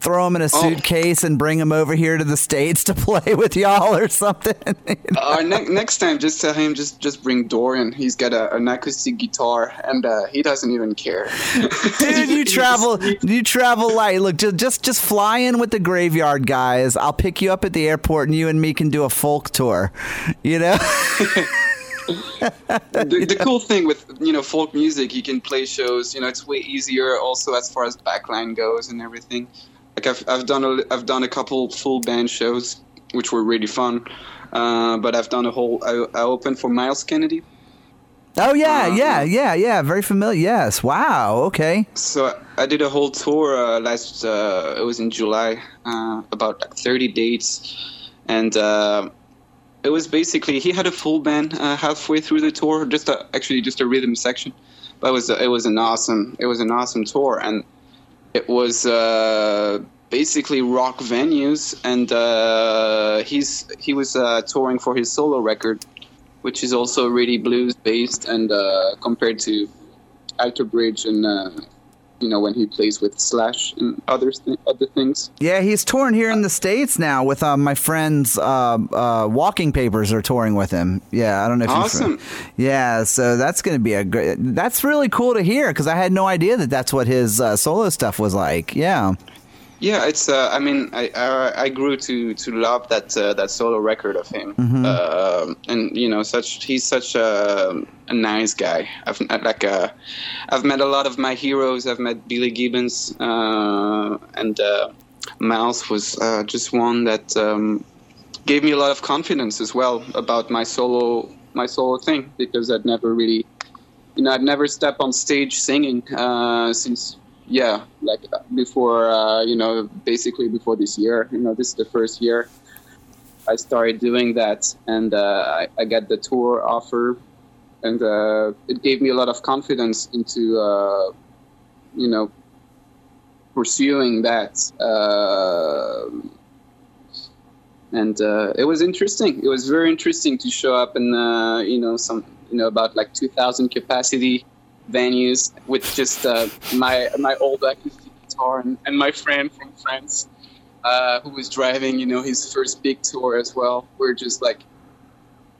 throw them in a Oh. suitcase and bring them over here to the states to play with y'all or something? uh, ne- next time, just tell him just just bring Dorian. He's got a, an acoustic guitar, and uh, he doesn't even care. Dude, you travel you travel light. Look, just just just fly in with the graveyard guys. I'll pick you up at the airport and you and me can do a folk tour. You know? The, the cool thing with you know folk music, you can play shows. You know, it's way easier. Also, as far as backline goes and everything. Like I've I've done a I've done a couple full band shows, which were really fun. Uh, but I've done a whole. I, I opened for Myles Kennedy. Oh yeah, Um, yeah, yeah, yeah. Very familiar. Yes. Wow. Okay. So I did a whole tour uh, last. Uh, it was in July, uh, about like 30 dates, and uh, it was basically he had a full band uh, halfway through the tour, just a, actually just a rhythm section. But it was it was an awesome it was an awesome tour, and it was uh, basically rock venues, and uh, he's he was uh, touring for his solo record, which is also really blues based, and uh, compared to Alter Bridge and uh, you know when he plays with Slash and other th- other things. Yeah, he's touring here in the states now with uh, my friends. Uh, uh, Walking Papers are touring with him. Yeah, I don't know if Awesome. you. Yeah, so that's going to be a great. That's really cool to hear because I had no idea that that's what his uh, solo stuff was like. Yeah. Yeah, it's. Uh, I mean, I, I I grew to to love that uh, that solo record of him, Mm-hmm. uh, and you know, such he's such a, a nice guy. I've like uh, I've met a lot of my heroes. I've met Billy Gibbons, uh, and uh, Myles was uh, just one that um, gave me a lot of confidence as well about my solo my solo thing because I'd never really, you know, I'd never stepped on stage singing uh, since yeah, like uh, before, uh, you know, basically before this year. You know, this is the first year I started doing that, and uh, I, I got the tour offer, and uh, it gave me a lot of confidence into, uh, you know, pursuing that. Uh, and uh, it was interesting. It was very interesting to show up in, uh, you know, some, you know, about like 2,000 capacity venues with just uh, my my old acoustic guitar and, and my friend from France uh, who was driving, you know, his first big tour as well. We're just like,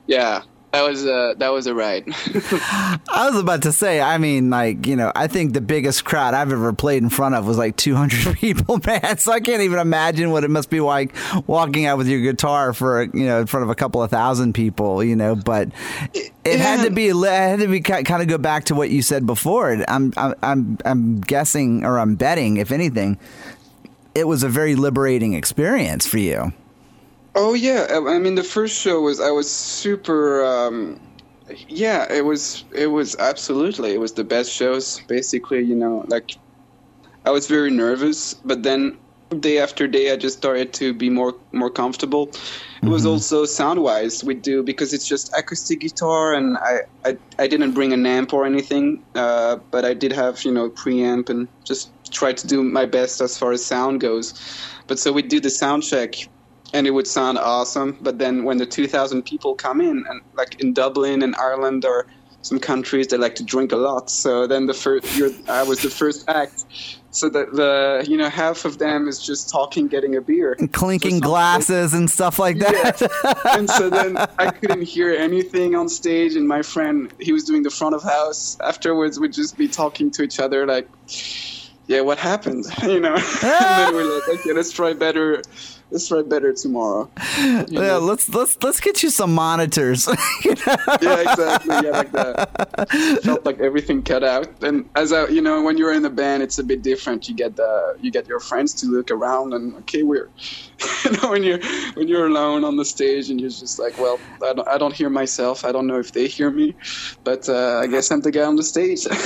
yeah, that was a that was a ride. I was about to say, I mean, like, you know, I think the biggest crowd I've ever played in front of was like 200 people, man. So I can't even imagine what it must be like walking out with your guitar for, you know, in front of a couple of thousand people, you know, but it, it had to be, it had to be kind of go back to what you said before. I'm, I'm, I'm, I'm guessing or I'm betting, if anything, it was a very liberating experience for you. Oh yeah, I mean the first show was I was super. Um, yeah, it was it was absolutely it was the best shows. Basically, you know, like I was very nervous, but then day after day I just started to be more more comfortable. It was also sound wise we do because it's just acoustic guitar and I, I I didn't bring an amp or anything, uh, but I did have you know preamp and just tried to do my best as far as sound goes. But so we do the sound check and it would sound awesome. But then when the 2,000 people come in, and like in Dublin and Ireland or some countries, they like to drink a lot. So then the first, you're, I was the first act. So that the you know half of them is just talking, getting a beer, and Clinking glasses and stuff like that. Yeah. and so then I couldn't hear anything on stage, and my friend, he was doing the front of house. Afterwards, we'd just be talking to each other like, "Yeah, what happened?" You know. and then we're like, "Okay, let's try better. Let's try better tomorrow." You Yeah, know? let's let's let's get you some monitors. You know? yeah, exactly. Yeah, like that. Felt like everything cut out. And as I, you know, when you're in a band, it's a bit different. You get the, you get your friends to look around, and okay, we're, you know, when you're when you're alone on the stage, and you're just like, well, I don't, I don't hear myself. I don't know if they hear me, but uh, I guess I'm the guy on the stage.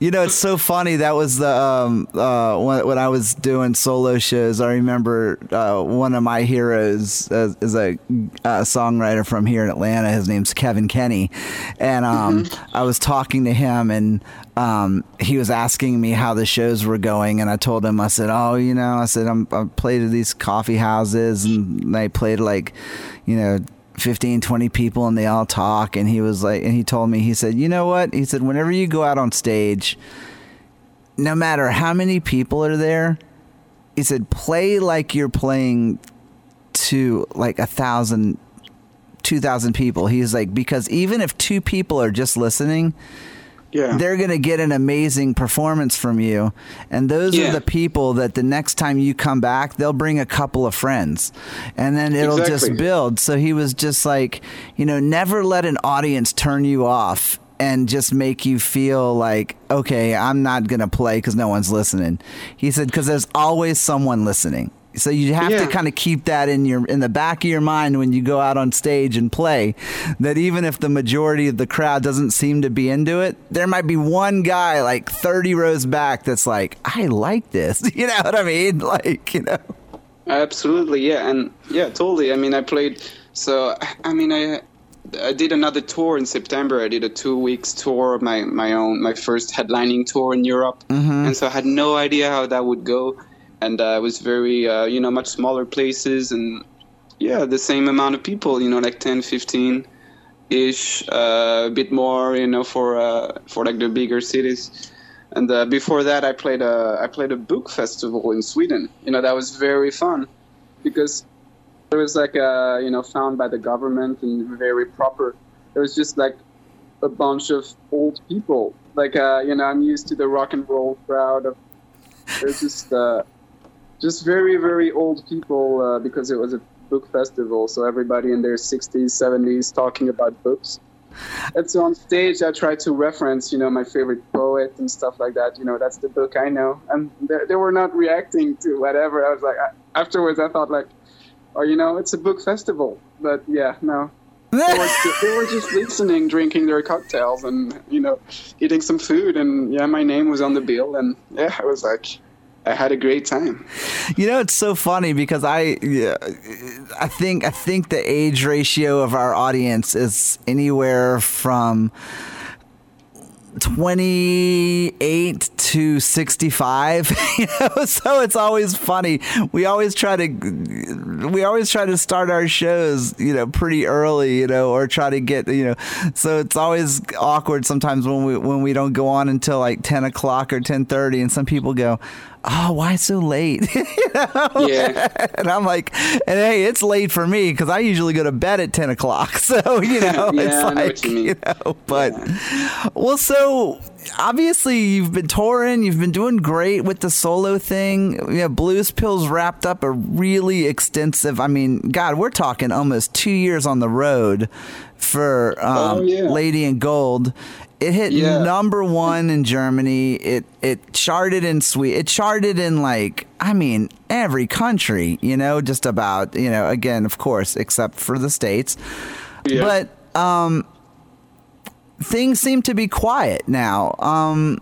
You know, it's so funny. That was the um, uh, when, when I was doing solo shows. I remember uh, one of my heroes is, is a, uh songwriter from here in Atlanta. His name's Kevin Kenny, and um, I was talking to him, and um, he was asking me how the shows were going, and I told him, I said, "Oh, you know, I said I'm, I played at these coffee houses, and I played like, you know." 15 20 people and they all talk and he was like and he told me he said you know what he said whenever you go out on stage no matter how many people are there he said play like you're playing to like a thousand two thousand people he's like because even if two people are just listening yeah. they're going to get an amazing performance from you. And those Yeah. are the people that the next time you come back, they'll bring a couple of friends and then it'll just build. So he was just like, you know, never let an audience turn you off and just make you feel like, okay, I'm not going to play because no one's listening. He said, because there's always someone listening. So you have to kind of keep that in your in the back of your mind when you go out on stage and play. That even if the majority of the crowd doesn't seem to be into it, there might be one guy like 30 rows back that's like, I like this. You know what I mean? Like, you know. Absolutely, yeah, and yeah, totally. I mean, I played. So, I mean, I I did another tour in September. I did a two weeks tour, my my own, my first headlining tour in Europe, mm-hmm. and so I had no idea how that would go, and uh, it was very, uh, you know, much smaller places, and yeah, the same amount of people, you know, like 10, 15 ish, uh, a bit more, you know, for uh, for like the bigger cities. And uh, before that, I played a I played a book festival in Sweden. You know, that was very fun because it was like uh, you know found by the government and very proper. It was just like a bunch of old people. Like you know, I'm used to the rock and roll crowd of. There's just uh, just very very old people uh, because it was a book festival, so everybody in their 60s, 70s talking about books. And so on stage, I tried to reference, you know, my favorite poet and stuff like that. You know, that's the book I know, and they, they were not reacting to whatever. I was like, I, afterwards, I thought like, oh, you know, it's a book festival, but yeah, no. They were, they were just listening, drinking their cocktails, and you know, eating some food. And yeah, my name was on the bill, and yeah, I was like, I had a great time. You know, it's so funny because I, I think I think the age ratio of our audience is anywhere from 28 to 65 you know? So it's always funny. We always try to we always try to start our shows you know pretty early you know or try to get you know? So it's always awkward sometimes when we when we don't go on until like 10 o'clock or 10.30 and some people go oh, why so late? you know? Yeah. And I'm like, and hey, it's late for me because I usually go to bed at 10 o'clock. So, you know, yeah, it's know like, what you you know, but, well, so obviously you've been touring, you've been doing great with the solo thing. Yeah, Blues Pills wrapped up a really extensive, I mean, God, we're talking almost two years on the road for um, Oh, yeah. Lady in Gold. It hit Yeah. number one in Germany. It it charted in Sweden. It charted in like I mean every country. You know, just about. You know, again, of course, except for the states. Yeah. But um, things seem to be quiet now. Um,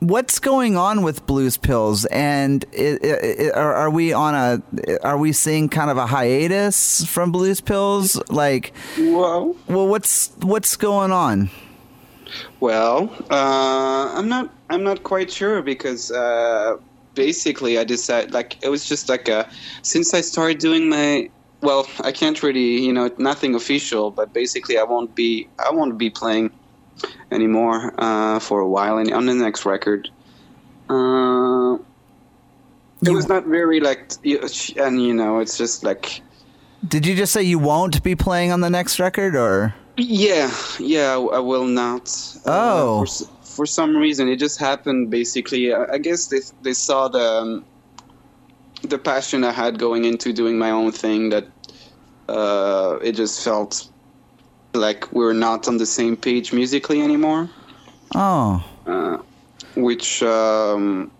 what's going on with Blues Pills? And i i i are, are we on a? Are we seeing kind of a hiatus from Blues Pills? Like, Well, well, what's what's going on? Well, uh, I'm not. I'm not quite sure because uh, basically I decided like it was just like a since I started doing my well I can't really you know nothing official but basically I won't be I won't be playing anymore uh, for a while and on the next record. Uh, it was not very like and you know it's just like Did you just say you won't be playing on the next record, or? Yeah, yeah, I will not. Uh, Oh. for, for some reason, it just happened. Basically, I guess they they saw the um, the passion I had going into doing my own thing. That uh, it just felt like we were not on the same page musically anymore. Oh, Uh, which um,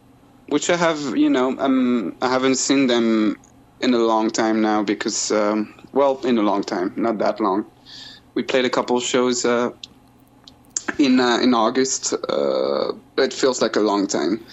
which I have, you know, um, I haven't seen them in a long time now because, um, well, in a long time, not that long. We played a couple shows uh, in uh, in August. Uh, it feels like a long time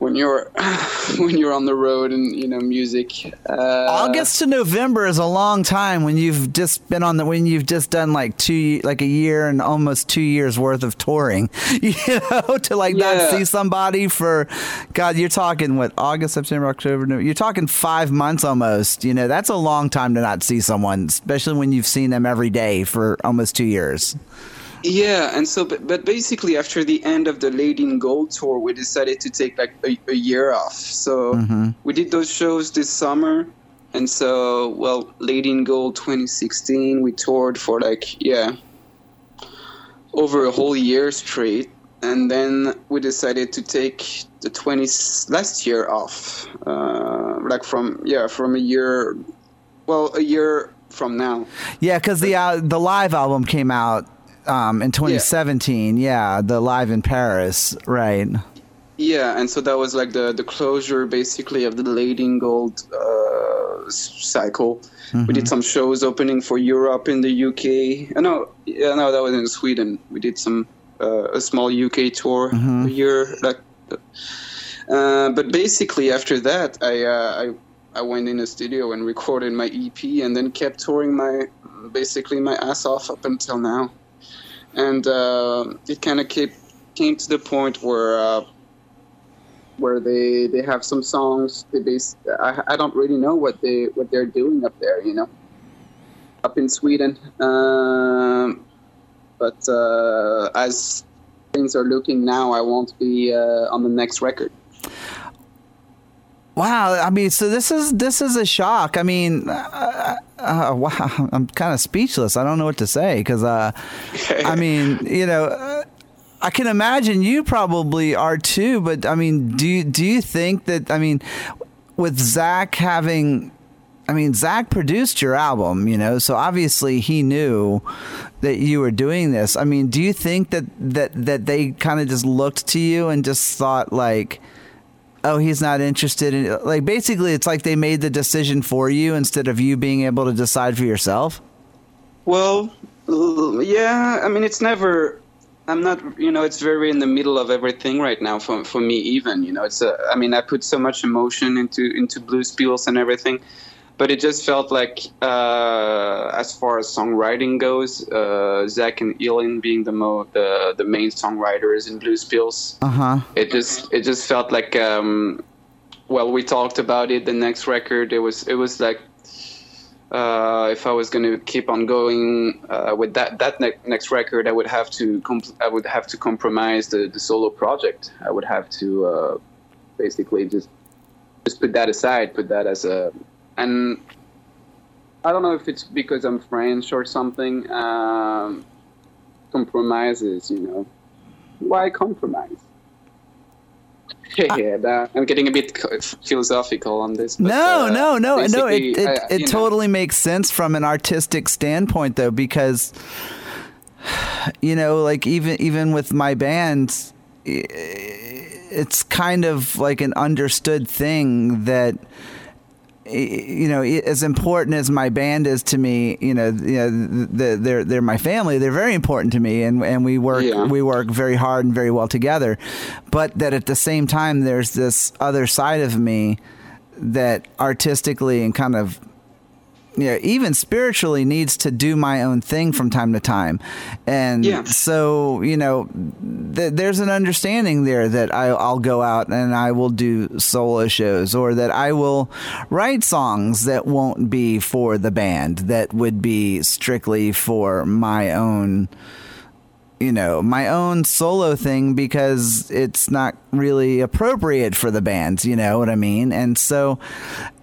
when you're when you're on the road and you know music. Uh, August to November is a long time when you've just been on the when you've just done like two like a year and almost two years worth of touring. You know, to like not see somebody for God, you're talking what August, September, October, November. You're talking five months almost. You know, that's a long time to not see someone, especially when you've seen them every day for almost two years. Yeah, and so, but, but basically, after the end of the Lady in Gold tour, we decided to take like a, a year off. So we did those shows this summer, and so, well, Lady in Gold 2016, we toured for like, yeah, over a whole year straight. And then we decided to take the 20 last year off, uh, like from, yeah, from a year, well, a year from now. Yeah, because the uh, the live album came out um, in 2017. Yeah. the live in Paris, right? Yeah, and so that was like the the closure basically of the Lady Gold uh, cycle. We did some shows opening for Europe in the UK. Uh, no, yeah, no, that was in Sweden. We did some uh, a small UK tour a year. Like, uh, but basically after that, I uh, I I went in the studio and recorded my EP, and then kept touring my basically my ass off up until now. And uh, it kind of came to the point where. Uh, where they they have some songs they base I, I don't really know what they what they're doing up there you know up in Sweden um, but uh, as things are looking now I won't be uh, on the next record Wow, I mean, so this is this is a shock. I mean, uh, uh, wow, I'm kind of speechless. I don't know what to say because, uh, I mean, you know, uh, I can imagine you probably are too. But I mean, do you, do you think that? I mean, with Zach having I mean, Zach produced your album, you know, so obviously he knew that you were doing this. I mean, do you think that that that they kind of just looked to you and just thought like, oh, he's not interested in like basically it's like they made the decision for you instead of you being able to decide for yourself? Well, yeah, I mean, it's never I'm not, you know, it's very in the middle of everything right now for for me. Even, you know, it's a. I mean, I put so much emotion into into Blues Pills and everything, but it just felt like, uh, as far as songwriting goes, uh, Zach and Elin being the mo the the main songwriters in Blues Pills, uh-huh. it just it just felt like, um, well, we talked about it. The next record, it was it was like. Uh, if I was going to keep on going uh, with that that ne- next record, I would have to comp- I would have to compromise the, the solo project. I would have to uh, basically just just put that aside, put that as a and I don't know if it's because I'm French or something. Um, compromises, you know. Why compromise? Yeah, I'm getting a bit philosophical on this. No, uh, no, no, no. It it, I, it totally know. makes sense from an artistic standpoint, though, because you know, like even even with my band, it's kind of like an understood thing that you know, as important as my band is to me, you know, you know, they're they're my family. They're very important to me, and and we work yeah. we work very hard and very well together. But that at the same time, there's this other side of me that artistically and kind of you know, even spiritually needs to do my own thing from time to time. And yeah. so, you know, th- there's an understanding there that I, will go out and I will do solo shows or that I will write songs that won't be for the band, that would be strictly for my own you know, my own solo thing because it's not really appropriate for the band, you know what I mean? And so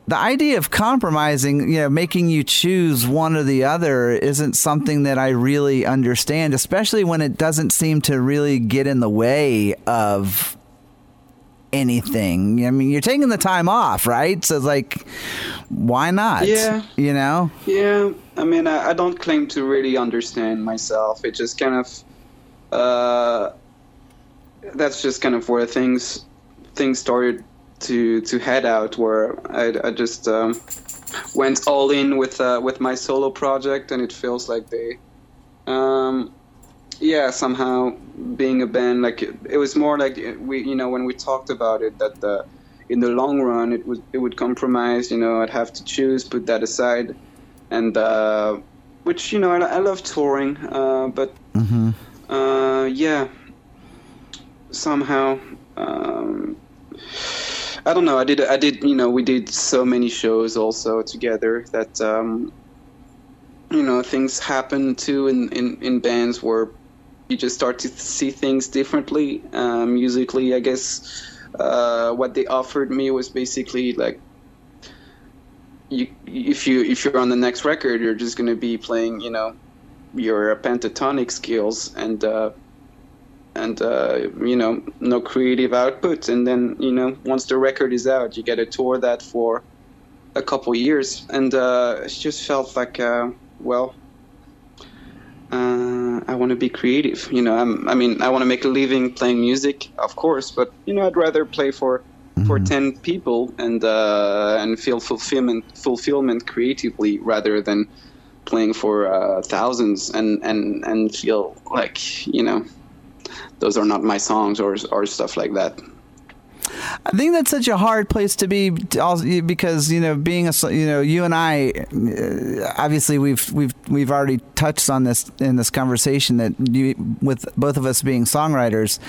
the idea of compromising, you know, making you choose one or the other isn't something that I really understand, especially when it doesn't seem to really get in the way of anything. I mean, you're taking the time off, right? So, like, why not? Yeah. You know? Yeah. I mean, I, I don't claim to really understand myself. It just kind of, uh, that's just kind of where things things started to to head out where I, I just um, went all in with uh, with my solo project and it feels like they um, yeah somehow being a band like it, it, was more like we you know when we talked about it that the in the long run it would it would compromise you know I'd have to choose put that aside and uh, which you know I, I love touring uh, but mm-hmm. Uh, yeah somehow um, I don't know. I did. I did. You know, we did so many shows also together that um, you know things happen too in, in in bands where you just start to see things differently uh, musically. I guess uh, what they offered me was basically like you if you if you're on the next record, you're just going to be playing you know your pentatonic skills and. Uh, and uh, you know no creative output. And then you know once the record is out you get to tour that for a couple years. And uh, it just felt like uh, well uh, I want to be creative you know. I'm, I mean I want to make a living playing music of course but you know I'd rather play for mm-hmm. for 10 people and uh, and feel fulfillment fulfillment creatively rather than playing for uh, thousands and, and and feel like you know those are not my songs or or stuff like that. I think that's such a hard place to be, because you know, being a you know, you and I, uh, obviously we've we've we've already touched on this in this conversation that you, with both of us being songwriters,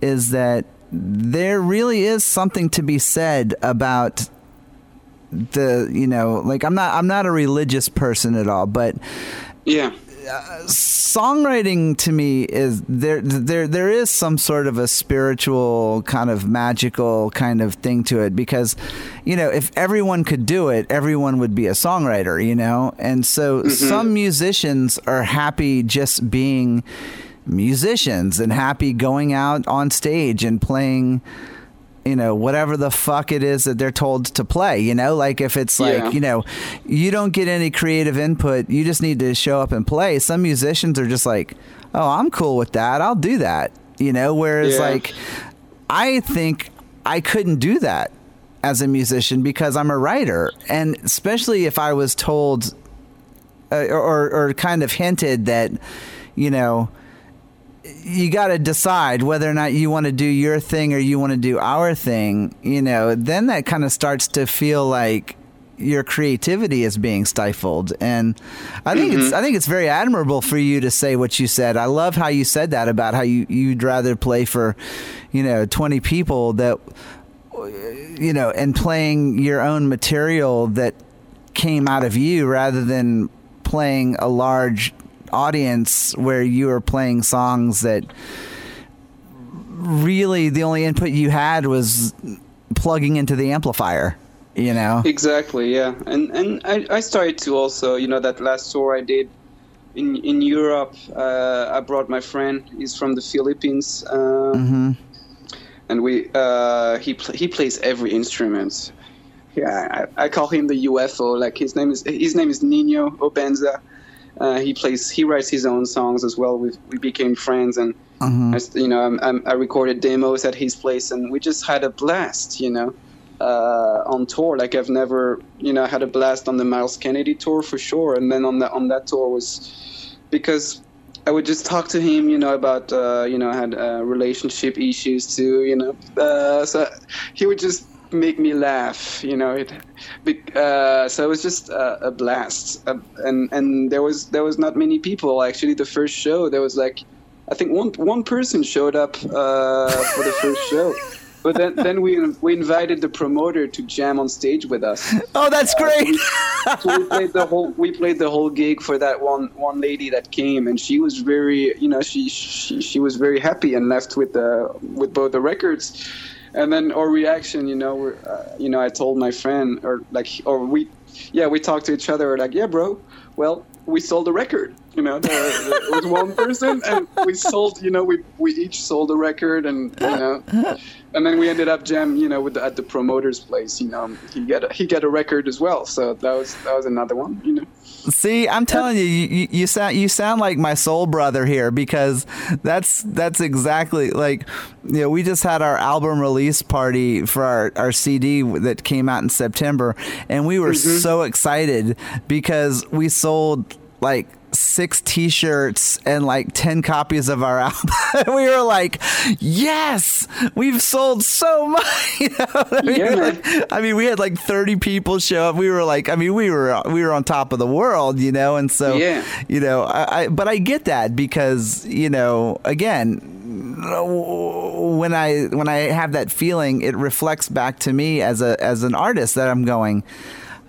is that there really is something to be said about the you know, like I'm not I'm not a religious person at all, but yeah songwriting to me is there there there is some sort of a spiritual kind of magical kind of thing to it because you know if everyone could do it everyone would be a songwriter you know and so mm-hmm. some musicians are happy just being musicians and happy going out on stage and playing you know whatever the fuck it is that they're told to play you know? Like if it's like Yeah. you know you don't get any creative input you just need to show up and play. Some musicians are just like oh i'm cool with that. I'll do that. You know? Whereas Yeah. like i think i couldn't do that as a musician because i'm a writer. And especially if i was told uh, or or kind of hinted that you know you got to decide whether or not you want to do your thing or you want to do our thing, you know, then that kind of starts to feel like your creativity is being stifled. And i think it's mm-hmm. i think it's very admirable for you to say what you said. I love how you said that about how you you'd rather play for you know 20 people that you know and playing your own material that came out of you rather than playing a large audience where you were playing songs that really the only input you had was plugging into the amplifier you know Exactly, yeah, and and I, I started to also, you know, that last tour I did in in Europe. Uh, I brought my friend. He's from the Philippines, uh, and we uh, he pl- he plays every instrument. Yeah, I, I call him the UFO. Like his name is his name is Nino Obenza. Uh, he plays he writes his own songs as well. We we became friends and. I s you know, I'm, I recorded demos at his place, and we just had a blast. You know, uh, on tour. Like I've never, you know, had a blast on the Myles Kennedy tour for sure, and then on that on that tour was because I would just talk to him, you know, about uh, you know, I had uh, relationship issues too, you know, uh, so he would just make me laugh, you know. It, uh, so it was just uh, a blast, uh, and and there was there was not many people actually. The first show there was like, I think one one person showed up uh, for the first show. But then, then we we invited the promoter to jam on stage with us oh that's great so we played the whole we played the whole gig for that one one lady that came and she was very you know she she, she was very happy and left with the with both the records and then our reaction you know we're, uh, you know I told my friend or like or we yeah we talked to each other we're like yeah bro well we sold a record you know there, one person and we sold you know we we each sold a record and you know and then we ended up jam you know with the, at the promoter's place you know he got a, he got a record as well so that was that was another one you know See, I'm telling you, you, you- sound you sound like my soul brother here because that's that's exactly like you know we just had our album release party for our, our CD that came out in September, and we were mm-hmm. so excited because we sold like six t-shirts and like 10 copies of our album we were like yes we've sold so much you know I mean? Yeah. Like, I mean, we had like 30 people show up. We were like, I mean, we were we were on top of the world, you know. And so, Yeah. you know, I, I but I get that because you know, again, when I when I have that feeling, it reflects back to me as a as an artist that I'm going.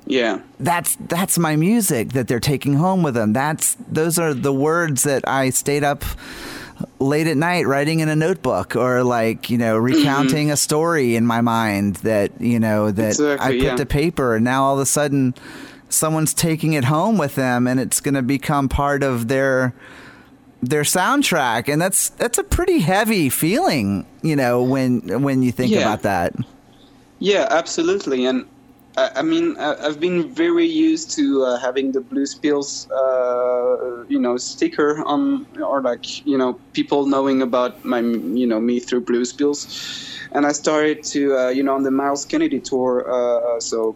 Yeah That's that's my music that they're taking home with them. That's those are the words that I stayed up late at night writing in a notebook or like you know mm-hmm. recounting a story in my mind that you know that I put yeah. to paper and now all of a sudden someone's taking it home with them and it's going to become part of their their soundtrack and that's that's a pretty heavy feeling you know when when you think Yeah. about that Yeah, absolutely. And I, mean, I, I've been very used to uh, having the Blues Pills, uh, you know, sticker on, or like, you know, people knowing about my, you know, me through Blues Pills. And I started to, uh, you know, on the Myles Kennedy tour. Uh, so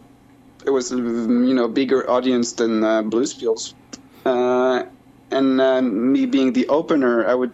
it was, you know, bigger audience than uh, Blues Pills. Uh, and uh, me being the opener, I would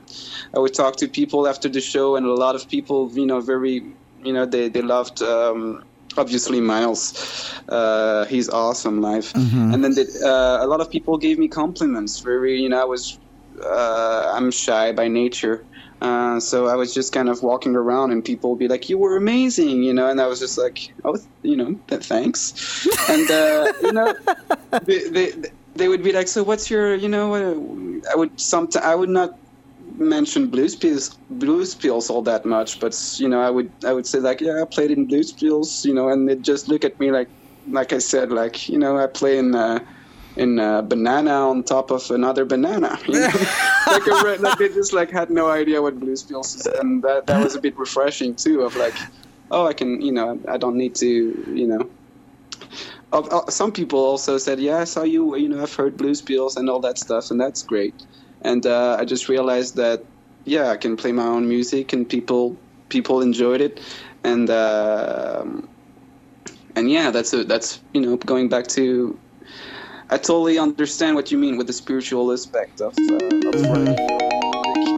I would talk to people after the show, and a lot of people, you know, very, you know, they they loved. Um, Obviously, Myles, uh, he's awesome live, and then the, uh, a lot of people gave me compliments. Very, you know, I was, uh, I'm shy by nature, uh, so I was just kind of walking around, and people would be like, "You were amazing," you know, and I was just like, "Oh, you know, th- thanks," and uh, you know, they, they they would be like, "So what's your, you know?" Uh, I would sometimes I would not mention blues pills blues pills all that much but you know i would i would say like yeah i played in blues pills you know and they just look at me like like i said like you know i play in uh in a banana on top of another banana you know? like, a, like they just like had no idea what blues pills is and that that was a bit refreshing too of like oh, I can, you know, I don't need to, you know. Uh, uh, some people also said, yeah, I saw you, you know, I've heard blues pills and all that stuff, and that's great. And uh, I just realized that, yeah, I can play my own music, and people people enjoyed it, and um and yeah, that's a, that's you know going back to. I totally understand what you mean with the spiritual aspect of, uh, of music,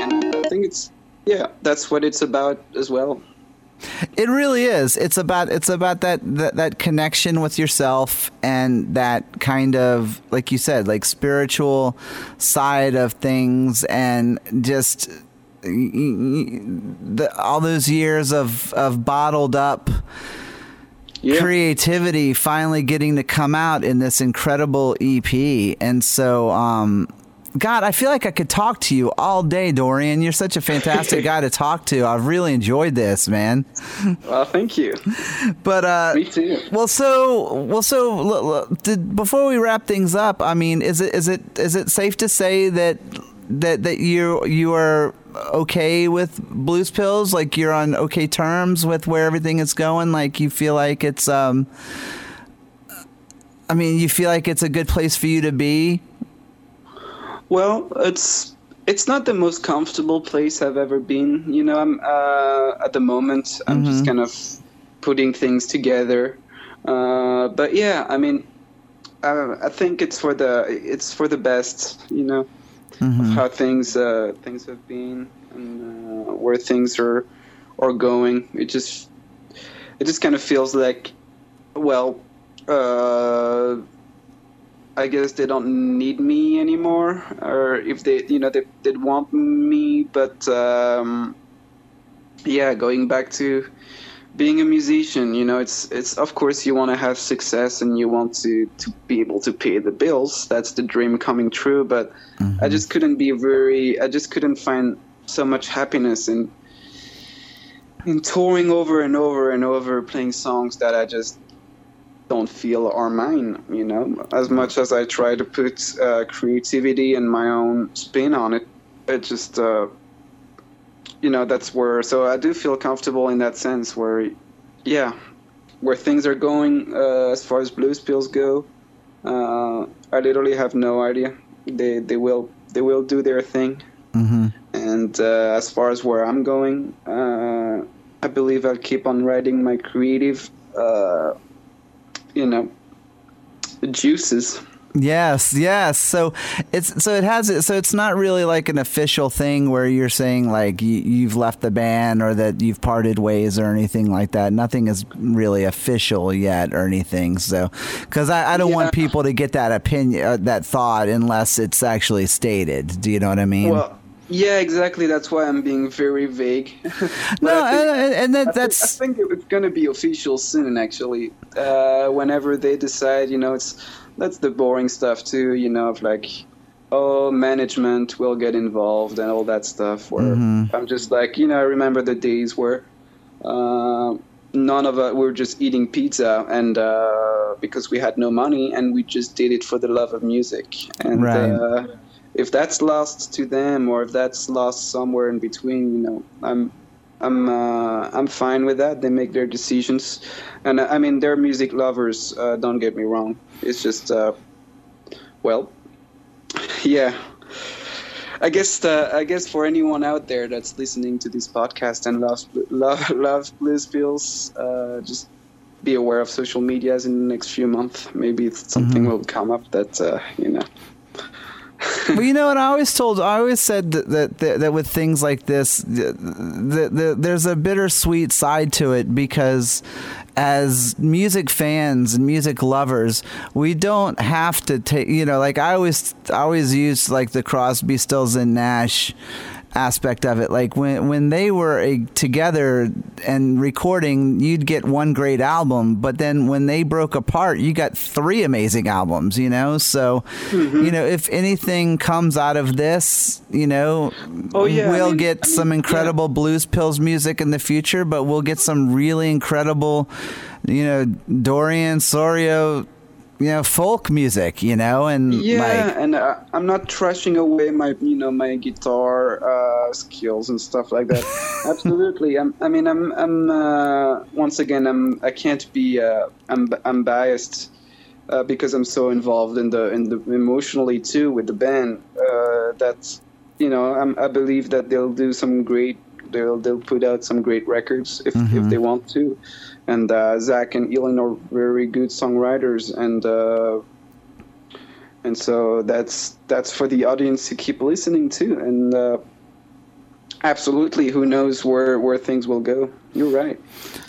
and I think it's yeah, that's what it's about as well. It really is. It's about it's about that, that that connection with yourself and that kind of like you said, like spiritual side of things and just the, all those years of of bottled up Yeah. creativity finally getting to come out in this incredible EP. And so, um, God, I feel like I could talk to you all day, Dorian. You're such a fantastic guy to talk to. I've really enjoyed this, man. Well, thank you. But uh, Me too. well, so well, so l- l- did, before we wrap things up, I mean, is it is it is it safe to say that that that you you are okay with blues pills? Like you're on okay terms with where everything is going? Like you feel like it's um. I mean, you feel like it's a good place for you to be. Well, it's it's not the most comfortable place I've ever been. You know, I'm uh, at the moment I'm just kind of putting things together. Uh, but yeah, I mean, uh, I think it's for the it's for the best. You know, of how things uh, things have been and uh, where things are are going. It just it just kind of feels like, well, uh, I guess they don't need me anymore, or if they, you know, they they want me, but um, yeah, going back to being a musician, you know, it's it's of course you want to have success and you want to to be able to pay the bills. That's the dream coming true, but I just couldn't be very. I just couldn't find so much happiness in in touring over and over and over, playing songs that I just don't feel are mine. You know, as much as I try to put uh, creativity and my own spin on it, it just, uh, you know, that's where. So I do feel comfortable in that sense, where, yeah, where things are going uh, as far as blues pills go. Uh, I literally have no idea. They they will they will do their thing. Mm-hmm. And uh, as far as where I'm going, uh, I believe I'll keep on writing my creative, uh, you know, The juices. Yes, yes. So it's so it has it. So it's not really like an official thing where you're saying like you, you've left the band or that you've parted ways or anything like that. Nothing is really official yet or anything. So because I, I don't want people to get that opinion, uh, that thought, unless it's actually stated. Do you know what I mean? Well, yeah, exactly. That's why I'm being very vague. No, I think- and, and that, I think- that's I think it's going to be official soon. Actually, uh, whenever they decide, you know, it's that's the boring stuff too. You know, of like, oh, management will get involved and all that stuff. Where Mm-hmm. I'm just like, you know, I remember the days where uh, none of us we were just eating pizza and uh, because we had no money and we just did it for the love of music. And Right. uh, if that's lost to them or if that's lost somewhere in between, you know, I'm I'm uh, I'm fine with that. They make their decisions, and uh, I mean they're music lovers. Uh, don't get me wrong. It's just, uh, well, yeah. I guess uh, I guess for anyone out there that's listening to this podcast and loves love loves blues pills, uh, just be aware of social medias in the next few months. Maybe something will come up that uh, you know. Well, you know what? I always told, I always said that that, that, that with things like this, the, the, there's a bittersweet side to it because as music fans and music lovers, we don't have to take, you know, like I always, I always use like the Crosby, Stills and Nash aspect of it. Like when when they were a, together and recording, you'd get one great album, but then when they broke apart, you got three amazing albums. You know, so mm-hmm. you know if anything comes out of this, you know, Oh, yeah, we'll mean- get I mean, some yeah. incredible blues pills music in the future, but we'll get some really incredible, you know, Dorian Sorriaux you know folk music you know and yeah like and uh, i'm not trashing away my you know my guitar uh, skills and stuff like that. Absolutely. I'm, i mean i'm i'm uh, once again i'm i can't be uh, i'm i'm biased uh, because i'm so involved in the in the emotionally too with the band uh, that you know I'm, i believe that they'll do some great they'll they'll put out some great records if if they want to and uh, Zach and Elin are very good songwriters, and uh, and so that's that's for the audience to keep listening to, and uh, absolutely, who knows where where things will go. You're right.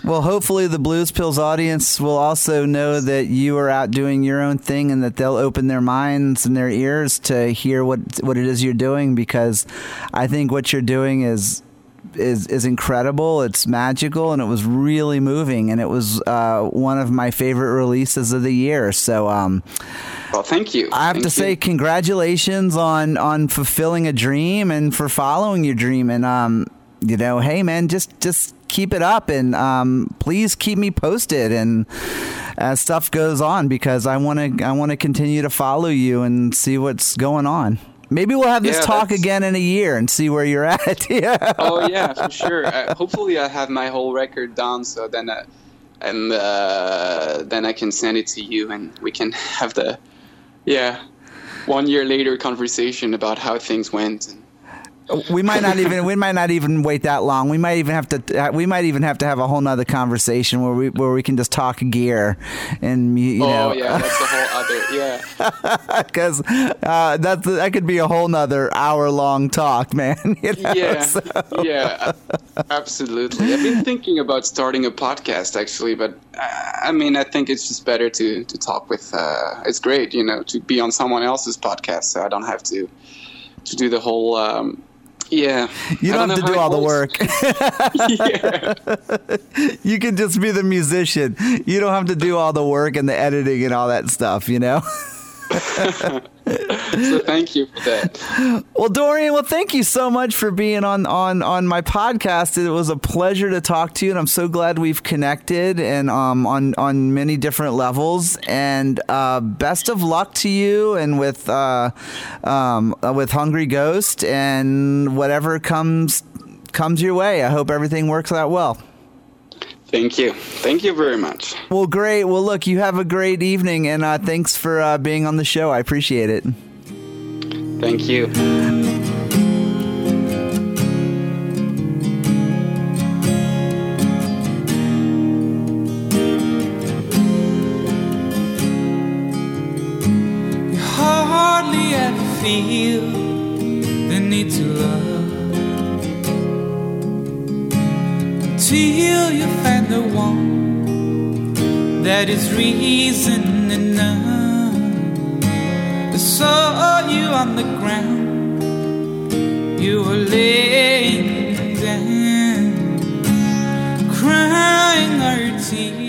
Well, hopefully the Blues Pills audience will also know that you are out doing your own thing and that they'll open their minds and their ears to hear what what it is you're doing because I think what you're doing is is is incredible. It's magical, and it was really moving, and it was uh, one of my favorite releases of the year. So, um, Well, thank you. I have Thank to say, you. congratulations on on fulfilling a dream and for following your dream. And um, you know, hey man, just just keep it up, and um, please keep me posted and as stuff goes on because I want to I want to continue to follow you and see what's going on. Maybe we'll have this Yeah, talk that's- again in a year and see where you're at. yeah. oh yeah, for sure. Uh, hopefully, I have my whole record done, so then uh, and uh, then I can send it to you, and we can have the yeah one year later conversation about how things went. And, we might not even we might not even wait that long. We might even have to we might even have to have a whole nother conversation where we where we can just talk gear and you, you oh know yeah, that's a whole other yeah. because uh, that's that could be a whole nother hour long talk, man. you know? Yeah, So- yeah, absolutely. I've been thinking about starting a podcast actually, but uh, I mean, I think it's just better to to talk with. Uh, it's great, you know, to be on someone else's podcast, so I don't have to to do the whole. Um, yeah, you I don't have to do all the work. yeah, you can just be the musician. You don't have to do all the work and the editing and all that stuff. You know. so thank you for that. Well, Dorian, well, thank you so much for being on on on my podcast. It was a pleasure to talk to you, and I'm so glad we've connected and um on on many different levels. And uh, best of luck to you, and with uh, um uh, with Hungry Ghost and whatever comes comes your way. I hope everything works out well. Thank you, thank you very much. Well, great. Well, look, you have a great evening, and uh, thanks for uh, being on the show. I appreciate it. Thank you. You hardly ever feel the need to love until you the one that is reason enough. I saw you on the ground, you were laying down, crying our tears